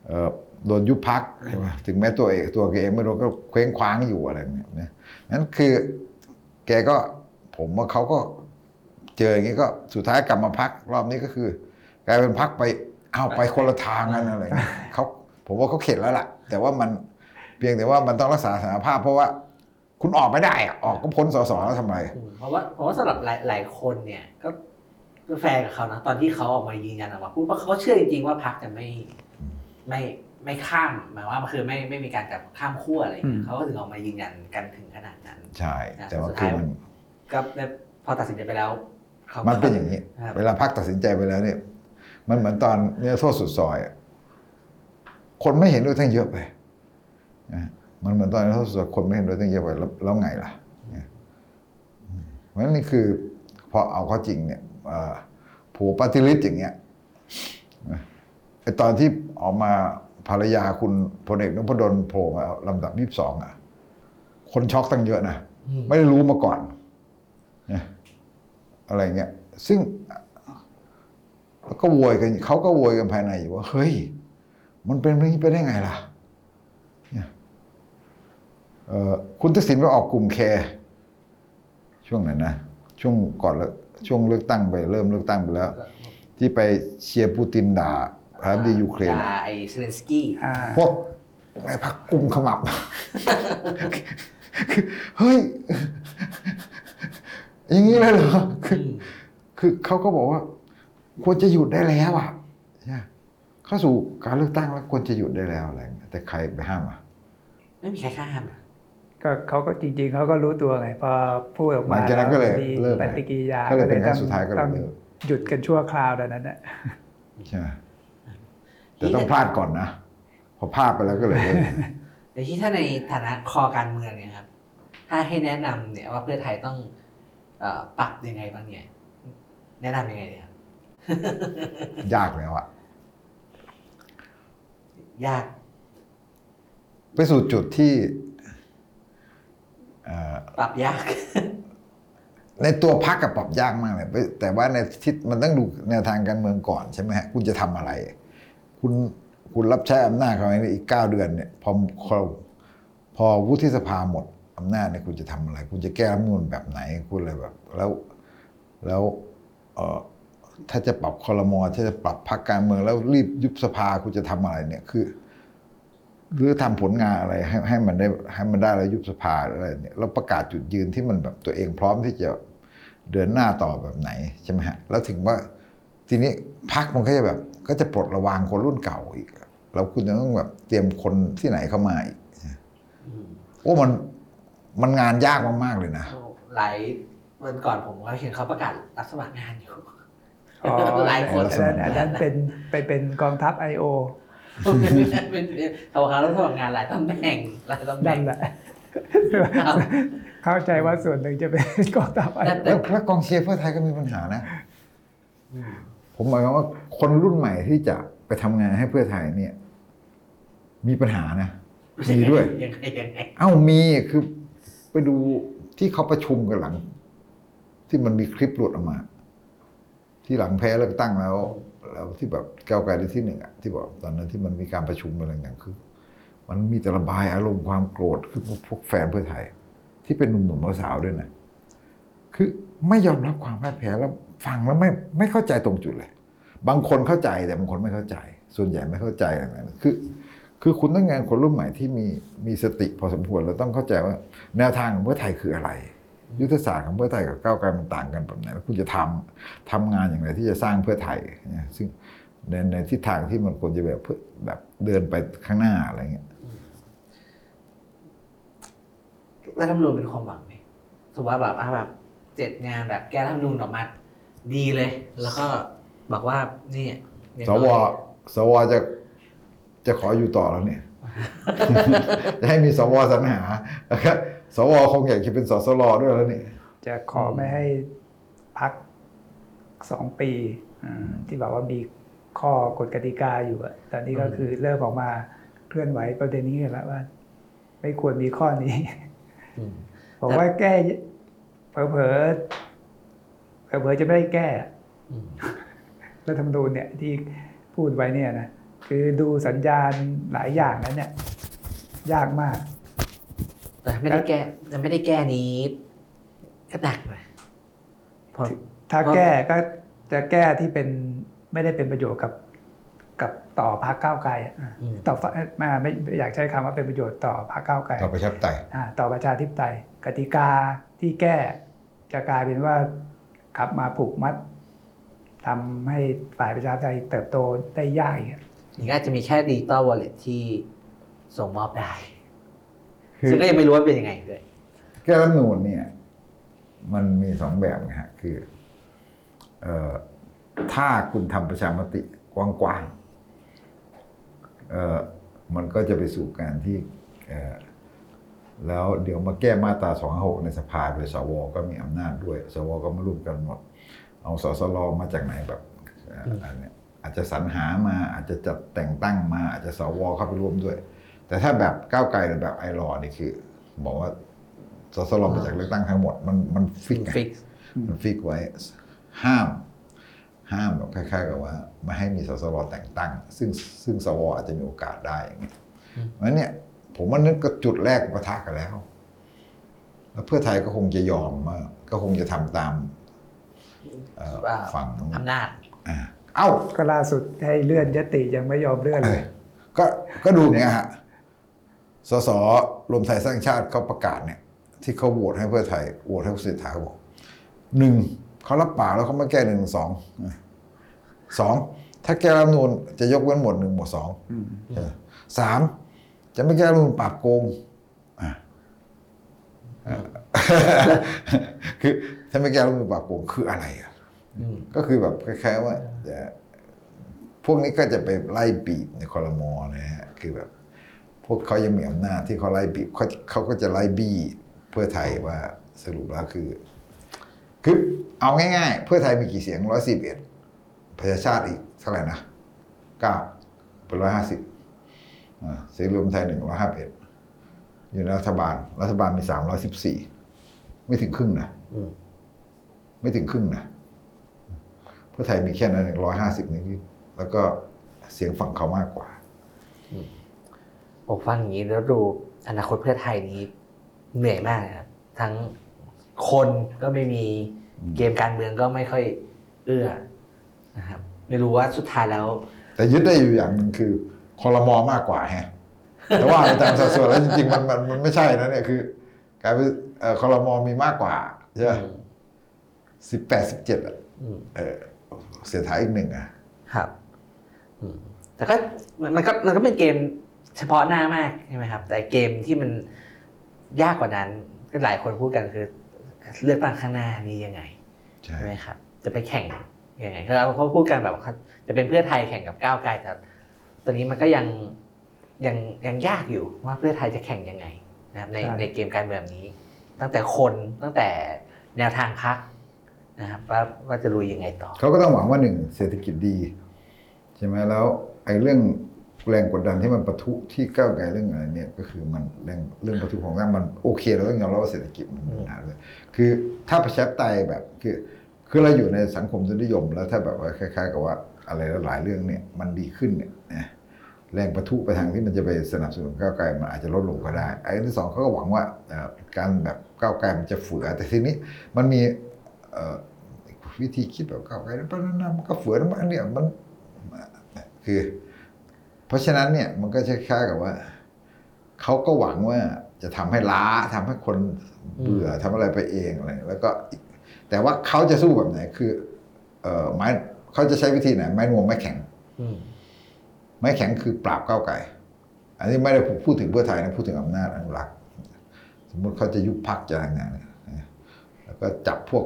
เอ่อ โดนยุบพักใช่ไหมถึงแม้ตัวเองตัวแกเองไม่โดนก็เคว้งคว้างอยู่อะไรอย่างเงี้ยนะนั้นคือแกก็ผมว่าเขาก็เจออย่างนี้ก็สุดท้ายกลับมาพักรอบนี้ก็คือกลายเป็นพักไปอ้าวไปคนละทางกันอะไรอย่างเงี้ยเขาผมว่าเขาเข็ดแล้วล่ะ แต่ว่ามันเพียงแต่ว่ามันต้องรักษาสถานภาพ เพราะว่าคุณออกไม่ได้อะออกก็พ้นสสแล้วทำไมอืมเพราะว่าเพราะว่าสำหรับหลายหลายคนเนี่ยก็ก็แฟร์กับเขานะตอนที่เขาออกมายืนยันออกมาพูดเพราะเขาเชื่อจริงๆว่าพรรคจะไม่ไม่ ไม่ข้ามหมายว่ามันคือไม่ไม่มีการจับข้ามขั้วอะไรอย่างเงี้ยเขาก็ถึงออกมายืนยันกันถึงขนาดนั้น ใช่นะแต่ว่าสุดคืท้าอยมันก็ได้พอตัดสินใจไปแล้วเขาก็มันเป็นอย่างนี้ครับเวลาพักตัดสินใจไปแล้วเนี่ย มันเหมือนตอนเนี่ยโทษสุดซอยอะคนไม่เห็นด้วยตั้งเยอะไปนะมันเหมือนตอนนิรโทษสุดซอยคนไม่เห็นด้วยตั้งเยอะไปแล้วแล้วไงล่ะเนี่ยอืมเพราะฉะนั้นนี่คือพอเอาเข้อจริงเนี่ยเอ่อผัวปฏิริษอย่างเงี้ยนะไอตอนที่ออกมา ภรรยาคุณพลเอกนพดลโผล่มาลำดับยี่สิบสองอะ คนช็อกตั้งเยอะนะอืมไม่ได้รู้มาก่อนนะอะไรเงี้ย ซึ่งก็โวยกันเขาก็โวยกันภายในอยู่ว่าเฮ้ย มันเป็นแบบนี้ไปได้ไงล่ะเนี่ยเอ่อคุณทักษิณไปออกกลุ่มแคร์ช่วงไหนนะ ช่วงก่อนแล้วช่วงเลือกตั้งไป เริ่มเลือกตั้งไปแล้ว ที่ไปเชียร์ปูตินด่า ประธานาธิบดียูเครนด่าไอ้เซเลนสกี้อ่า พวกไอ้พรรคกุมขมับ คือเฮ้ย อย่างนี้เลยเหรอคือคือเขาก็บอกว่า ควรจะหยุดได้แล้วอะใช่ไหมเข้าสู่การเลือกตั้งแล้วควรจะหยุดได้แล้วอะไรอย่างเงี้ยแต่ใครไปห้ามอะ ไม่มีใครกล้าห้ามอะก็เขาก็จริง ๆเขาก็รู้ตัวไงพอพูดออกหมาลังจากนั้นก็เลยมีเลิกปฏิกิริยาก็เลยเป็นต้ขั้อนงสุดท้ายก็เลต้ยองเลิก หยุดกันชั่วคราวดังนั้นน่ะ ใช่ไหม แต่ต้องพลาดก่อนนะ พอพลาดไปแล้วก็เลยเลิกแต่ที่ถ้าในฐานะคอการเมืองเนี่ยครับ ถ้าให้แนะนำเนี่ยว่าเพื่อไทยต้องเอ่อปรับยังไงบ้างเนี่ยแนะนำยังไงดีครับ ยากแล้วอะยาก ไปสู่จุดที่เอ่อปรับยาก ในตัวพักกับปรับยากมากเลยแต่ว่าในทิศมันต้องดูแนวทางการเมืองก่อนใช่ไหมฮะคุณจะทำอะไร คุณคุณรับใช้อำนาจเขาในอีกเก้าเดือนเนี่ยพอพอพอวุฒิสภาหมดอำนาจเนี่ยคุณจะทำอะไร คุณจะแก้รัฐมนูลแบบไหนคุณอะไรแบบ แล้วแล้วเอ่อถ้าจะปรับคอรมอถ้าจะปรับพักการเมือง แล้วรีบยุบสภาคุณจะทำอะไรเนี่ยคือ หรือทำผลงานอะไรให้ให้มันได้ให้มันได้แล้วยุบสภาอะไรเนี่ยแล้วประกาศจุดยืนที่มันแบบตัวเองพร้อมที่จะเดินหน้าต่อแบบไหนใช่ไหมฮะแล้วถึงว่าทีนี้พักมันก็จะแบบ ก็จะปลดระวางคนรุ่นเก่าอีกแล้วคุณจะต้องแบบเตรียมคนที่ไหนเข้ามาอีกอืมโอ้มันมันงานยากมากๆเลยนะหลายวันก่อนผมก็เห็นเขาประกาศรับสมัครงานอยู่อ๋อหลายคนอันนั้นอันนั้นเป็นไปเป็นกองทัพไอโอเป็นเขาบอกเขารับสมัครงานหลายตำแหน่งหลายตำแหน่นั่งนแหละครับเข้าใจว่าส่วนหนึ่งจะเป็นกองทัพไอแต่โอแล้วแล้วกองเชียร์เพื่อไทยก็มีปัญหานะอืม ผมหมายความว่าคนรุ่นใหม่ที่จะไปทำงานให้เพื่อไทยเนี่ย มีปัญหานะมีด้วยยังไงยังไงเอ้ามีคือไปดูที่เขาประชุมกันหลัง ที่มันมีคลิปหลุดออกมา ที่หลังแพ้เลือกตั้งแล้ว แล้วที่แบบก้าวไกลได้ที่หนึ่งอะที่บอกตอนนั้นที่มันมีการประชุมอะไรอย่างคือ มันมีแต่ระบายอารมณ์ความโกรธคือพวกพวกแฟนเพื่อไทย ที่เป็นหนุ่มๆสาวๆด้วยนะคือไม่ยอมรับความพ่ายแพ้แล้ว ฟังแล้วไม่ไม่เข้าใจตรงจุดเลย บางคนเข้าใจแต่บางคนไม่เข้าใจ ส่วนใหญ่ไม่เข้าใจอะไรนะคือ คือคุณต้องงานคนรุ่นใหม่ที่มีมีสติพอสมควรแล้วต้องเข้าใจว่า แนวทางของเพื่อไทยคืออะไร ยุทธศาสตร์ของเพื่อไทยกับก้าวไกลมันต่างกันแบบไหนแล้วคุณจะทำทำงานอย่างไรที่จะสร้างเพื่อไทยเนี่ยซึ่งในในทิศทางที่มันควรจะแบบเพื่อแบบเดินไปข้างหน้าอะไรเงี้ยรัฐธรรมนูญเป็นความหวังไหมสมมติว่าแบบอะแบบเจ็ดงานแบบแก้รัฐธรรมนูญออกมา ดีเลย แล้วก็บอกว่านี่อย่างสน้วอยสวจะจะขออยู่ต่อแล้วเนี่ย จะให้มีสวสรรหาแล้วก็สวคงอยากจะเป็นสสรด้วยแล้วนี่จะขอไม่ให้พักสองปีอ่าที่บอกว่ามีข้อกฎกติกาอยู่อะตอนนี้ก็คือเริ่มออกมาเคลื่อนไหวประเด็นนี้กันแล้วว่า ไม่ควรมีข้อนี้อืมผมว่าแก้เผลอๆ เผลอๆจะไม่ได้แก้อืมรัฐธรรมนูญเนี่ยที่พูดไว้เนี่ยนะคือดูสัญญาณหลายอย่างนั้นเนี่ย ยากมาก แต่ไม่ได้แก้จะไม่ได้แก้นี้ก็หนักเลยพอถ้าเพราะแก้ก็จะแก้ที่เป็นไม่ได้เป็นประโยชน์กับกับต่อพรรคก้าวไกลอะอะอืมต่อมาไม่ไม่อยากใช้คำว่าเป็นประโยชน์ต่อพรรคก้าวไกลต่อประชาธิปไตยอ่าต่อประชาธิปไตยกติกาที่แก้จะกลายเป็นว่า ขับมาผูกมัดทำให้ฝ่ายประชาธิปไตยเติบโตได้ยากอีกอะนี่ก็อาจจะมีแค่ดิจิตอลวอลเล็ตที่ส่งมอบได้คือซึ่งก็ยังไม่รู้ว่าเป็นยังไงด้วยแก้รัฐธรรมนูญเนี่ย มันมีสองแบบนะฮะคือเอ่อถ้าคุณทำประชามติกว้างๆเอ่อมันก็จะไปสู่การที่เอ่อ แล้วเดี๋ยวมาแก้มาตราสองหกในสภาโดยสวก็มีอำนาจด้วย สวก็มาร่วมกันหมด เอาสสรมาจากไหนแบบเอ่ออันเนี้ยอาจจะสรรหามาอาจจะจัดแต่งตั้งมาอาจจะสวเข้าไปร่วมด้วย แต่ถ้าแบบก้าวไกลหรือแบบ iLaw นี่คือบอกว่าสสรมาจากเลือกตั้งทั้งหมดมันมัน fix ไง fix มัน fix ไว้ห้าม ห้ามแบบคล้ายๆกับว่าไม่ให้มีสสรแต่งตั้ง ซึ่งซึ่งสวอาจจะมีโอกาสได้อย่างเงี้ยเพราะฉะนั้นเนี่ย ผมว่านั่นก็จุดแรกปะทะกันแล้ว แล้วเพื่อไทยก็คงจะยอมว่าก็คงจะทำตามเอ่อว่าฝั่งนู้นอำนาจอ่าเอ้าก็ล่าสุดให้เลื่อนยติยังไม่ยอมเลื่อนเอเลอยก็ก็ดูอย่างเงี้ยฮะสสรวมไทยสร้างชาติเขาประกาศเนี่ย ที่เขาโหวตให้เพื่อไทยโหวตให้คุณเศรษฐาบอกหนึ่งเขารับปากแล้วเขาไม่แก้หนึ่งสองสองถ้าแก้รัฐธรรมนูญจะยกเว้นหมวดหนึ่งหมวดสองอืมเออสาม จะไม่แก้รัฐธรรมนูญปราบโกงอะอะคือถ้าไม่แก้รัฐธรรมนูญปราบโกงคืออะไรอะอืมก็คือแบบคล้ายๆว่าจะพวกนี้ก็จะไปไล่บีบในคอรมอนะฮะคือแบบ พวกเขายังมีอำนาจที่เขาไล่บีบเขาเขาก็จะไล่บี้เพื่อไทยว่าสรุปแล้วคือ คือเอาง่ายๆ เพื่อไทยมีกี่เสียงร้อยสิบเอ็ดประชาชาติอีกเท่าไหร่นะเก้าเป็นร้อยห้าสิบ เสียงรวมไทยหนึ่งร้อยห้าเอ็ดอยู่ในรัฐบาล รัฐบาลมีสามร้อยสิบสี่ไม่ถึงครึ่งนะอืมไม่ถึงครึ่งนะเพื่อไทยมีแค่นั้นร้อยห้าสิบนิดๆแล้วก็เสียงฝั่งเขามากกว่าผมฟังอย่างนี้แล้วดูอนาคตเพื่อไทยนี้เหนื่อยมากนะครับทั้งคนก็ไม่มีอืมเกมการเมืองก็ไม่ค่อยเอื้อนะครับ ไม่รู้ว่าสุดท้ายแล้ว แต่ยึดได้อยู่อย่างหนึ่งคือ คอรมอมากกว่าแฮะแต่ว่าในตามสัดส่วนแล้วจริงๆมันมันมันไม่ใช่นะเนี่ยคือกลายเป็นเอ่อคอรมอมีมากกว่าใช่ไหมสิบแปดสิบเจ็ดอะอืมเออเสียท้ายอีกหนึ่งอะครับอืมแต่ก็มันก็มันก็เป็นเกมเฉพาะหน้ามากใช่ไหมครับ แต่เกมที่มันยากกว่านั้นก็หลายคนพูดกันคือเลือกตั้งข้างหน้านี้ยังไงใช่ใช่ไหมครับ จะไปแข่งยังไงเขาเขาพูดกันแบบว่าจะเป็นเพื่อไทยแข่งกับก้าวไกลแต่ ตอนนี้มันก็ยังยังยังยากอยู่ว่าเพื่อไทยจะแข่งยังไงนะครับในใช่ในเกมการเมืองนี้ ตั้งแต่คนตั้งแต่แนวทางพักนะครับว่าว่าจะลุยยังไงต่อ เขาก็ต้องหวังว่าหนึ่งเศรษฐกิจดี ใช่ไหมแล้วไอ้เรื่องแรงกดดันที่มันปะทุที่ก้าวไกลเรื่องอะไรเนี่ยก็คือมันแรงเรื่องปะทุของร่างมันโอเคเราต้องยอมรับว่าเศรษฐกิจมันมีปัญหาเลยคือถ้าประชาธิปไตยแบบคือคือเราอยู่ในสังคมทุนนิยม แล้วถ้าแบบว่าคล้ายๆกับว่าอะไรหลายๆเรื่องเนี่ยมันดีขึ้นเนี่ยนะ แรงประทุไปทางที่มันจะไปสนับสนุนก้าวไกลมันอาจจะลดลงก็ได้ไอ้อันที่สองเขาก็หวังว่าเอ่อการแบบก้าวไกลมันจะเฟือแต่ทีนี้มันมีเอ่อวิธีคิดแบบเก่าไกลแล้วเพราะฉะนั้นมันก็เฟือมันเนี่ยมันคือ เพราะฉะนั้นเนี่ยมันก็คล้ายๆกับว่าเขาก็หวังว่าจะทำให้ล้าทำให้คนเบื่อทำอะไรไปเองอะไรแล้วก็อีกแต่ว่าเขาจะสู้แบบไหนคือ เอ่อไม้เขาจะใช้วิธีไหนไม้นวมไม้แข็งอืม ไม้แข็งคือปราบก้าวไกลอันนี้ไม่ได้พูดถึงเพื่อไทยนะพูดถึงอำนาจอนุรักษ์สมมติเขาจะยุบพักจะอะไรอย่างเงี้ยนะแล้วก็จับพวก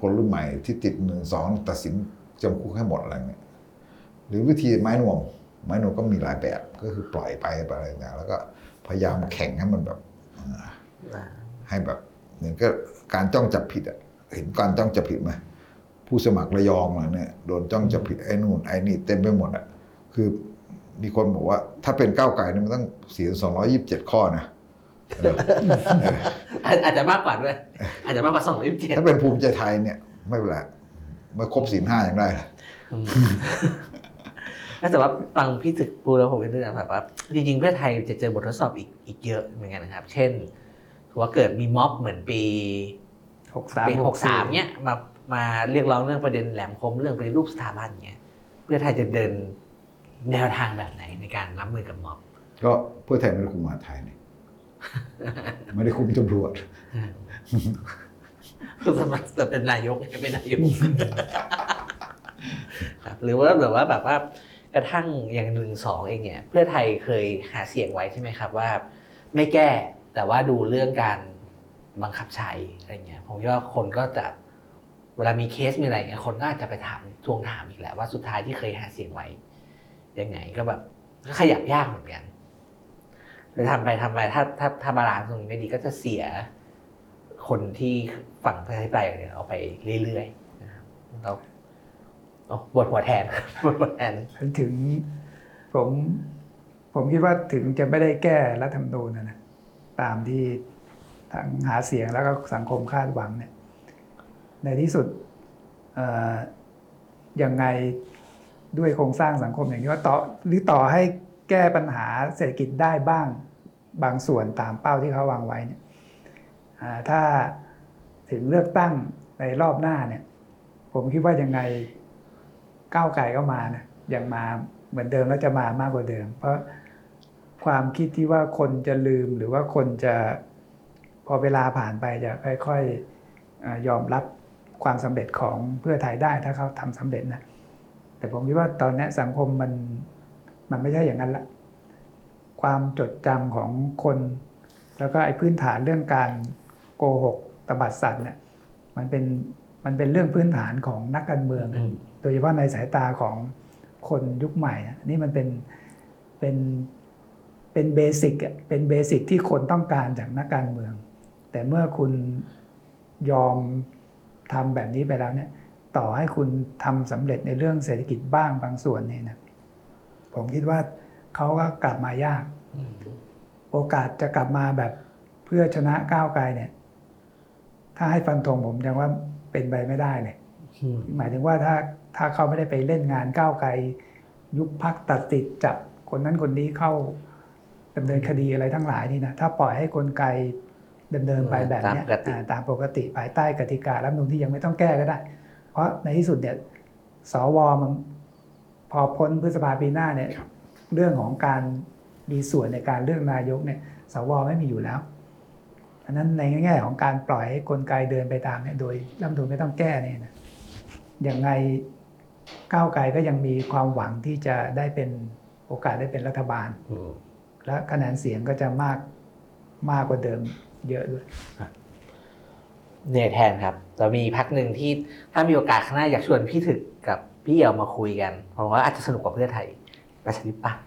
คนรุ่นใหม่ที่ติดหนึ่งสองตัดสินจำคุกให้หมดอะไรเงี้ยหรือวิธีไม้นวมไม้นวมก็มีหลายแบบก็คือปล่อยไปอะไรอย่างเงี้ยแล้วก็พยายามแข่งให้มันแบบอ่าอ่าให้แบบเหมือนก็การจ้องจับผิดอะเห็นการจ้องจับผิดไหมผู้สมัครระยองอะเนี่ยโดนจ้องจับผิดไอ้นู่นไอ้นี่เต็มไปหมดอะ คือมีคนบอกว่า ถ้าเป็นก้าวไก่เนี่ยมันต้องเสียสองร้อยี่สิบเจ็ดข้อนะเออเอออาจอาจจะมากกว่าด้วยอาจจะมากกว่าสองร้อยยี่สิบเจ็ดถ้าเป็นภูมิใจไทยเนี่ย ไม่เป็นไรไม่ครบศีลห้ายังได้เลยแต่ว่าฟังพี่ถึกพูดแล้วผมก็นึกถึงแบบว่าจริงๆเพื่อไทยจะเจอบททดสอบอีกอีกเยอะเหมือนกันนะครับ เช่นถือว่าเกิดมีม็อบเหมือนปีหกสามปีหกสามเนี้ยมามาเรียกร้องเรื่องประเด็นแหลมคมเรื่องปฏิรูปสถาบันเนี้ยเพื่อไทยจะเดิน แนวทางแบบไหนในการรับมือกับม็อบ ก็เพื่อไทยไม่ได้คุมมหาดไทยนี่ไม่ได้คุมตำรวจคือสมัครจะเป็นนายกจะเป็นนายกครับหรือว่าแบบว่าแบบว่ากระทั่งอย่างหนึ่งสองเองเนี่ย เพื่อไทยเคยหาเสียงไว้ใช่ไหมครับว่า ไม่แก้แต่ว่าดูเรื่องการบังคับใช้อะไรเงี้ยผมคิดว่าคนก็จะเวลามีเคสมีอะไรเงี้ยคนก็อาจจะไปถามทวงถามอีกแหละว่าสุดท้ายที่เคยหาเสียงไว้ ยังไงก็แบบก็ขยับยากเหมือนกันเลยทำไปทำไปถ้าถ้าถ้าบาลานซ์ตรงนี้ไม่ดีก็จะเสียคนที่ฝั่งประชาธิปไตยเนี่ยเอาไปเรื่อยๆนะครับเราโอ้ปวดหัวแทนปวดหัวแทนถึงผมผมคิดว่าถึงจะไม่ได้แก้รัฐธรรมนูญนะนะตามที่ทางหาเสียงแล้วก็สังคมคาดหวังเนี่ยในที่สุดเอ่อยังไง ด้วยโครงสร้างสังคมอย่างนี้ว่าต่อหรือต่อให้แก้ปัญหาเศรษฐกิจได้บ้างบางส่วนตามเป้าที่เขาวางไว้เนี่ยถ้าถึงเลือกตั้งในรอบหน้าเนี่ย ผมคิดว่ายังไงก้าวไก่ก็มานะยังมาเหมือนเดิมแล้วจะมามากกว่าเดิม เพราะความคิดที่ว่าคนจะลืมหรือว่าคนจะพอเวลาผ่านไปจะค่อยๆยอมรับความสำเร็จของเพื่อไทยได้ถ้าเขาทำสำเร็จนะ แต่ผมคิดว่าตอนเนี้ยสังคมมันมันไม่ใช่อย่างนั้นละ ความจดจำของคน แล้วก็ไอ้พื้นฐานเรื่องการโกหกตบัดสัตว์เนี่ยมันเป็นมันเป็นเรื่องพื้นฐานของนักการเมืองอืมโดยเฉพาะในสายตาของคนยุคใหม่อะนี่มันเป็นเป็นเป็นเบสิกอะเป็นเบสิกที่คนต้องการจากนักการเมือง แต่เมื่อคุณยอมทำแบบนี้ไปแล้วเนี่ย ต่อให้คุณทำสำเร็จในเรื่องเศรษฐกิจบ้างบางส่วนเนี่ยนะผมคิดว่าเขาก็กลับมายากอืมโอกาสจะกลับมาแบบเพื่อชนะก้าวไกลเนี่ย ถ้าให้ฟันธงผมยังว่าเป็นไปไม่ได้เลยอืมหมายถึงว่าถ้าถ้าเขาไม่ได้ไปเล่นงานก้าวไกล ยุบพักตัดติดจับคนนั้นคนนี้เข้าดำเนินคดีอะไรทั้งหลายนี่นะถ้าปล่อยให้กลไกดำเนินไปแบบเนี้ยตามปกติอ่าตามปกติภายใต้กติการรัฐธรรมนูญที่ยังไม่ต้องแก้ก็ได้เพ ราะในที่สุดเนี่ยสวมันพอพ้นพฤษภาปีหน้าเนี่ยเรื่องของการมีส่วนในการเลือกนายกเนี่ยสวไม่มีอยู่แล้วอันนั้นในแง่ของการปล่อยให้กลไกเดินไปตามเนี่ยโดยรัฐธรรมนูญไม่ต้องแก้เนี่ยนะยังไงก้าวไกลก็ยังมีความหวังที่จะได้เป็นโอกาสได้เป็นรัฐบาลอืมและคะแนนเสียงก็จะมากมากกว่าเดิมเยอะด้วย เหนื่อยแทนครับแต่มีพักหนึ่งที่ถ้ามีโอกาสข้างหน้าอยากชวนพี่ถึกกับพี่เอี่ยวมาคุยกัน เพราะว่าอาจจะสนุกกว่าเพื่อไทยประชาธิปัตย์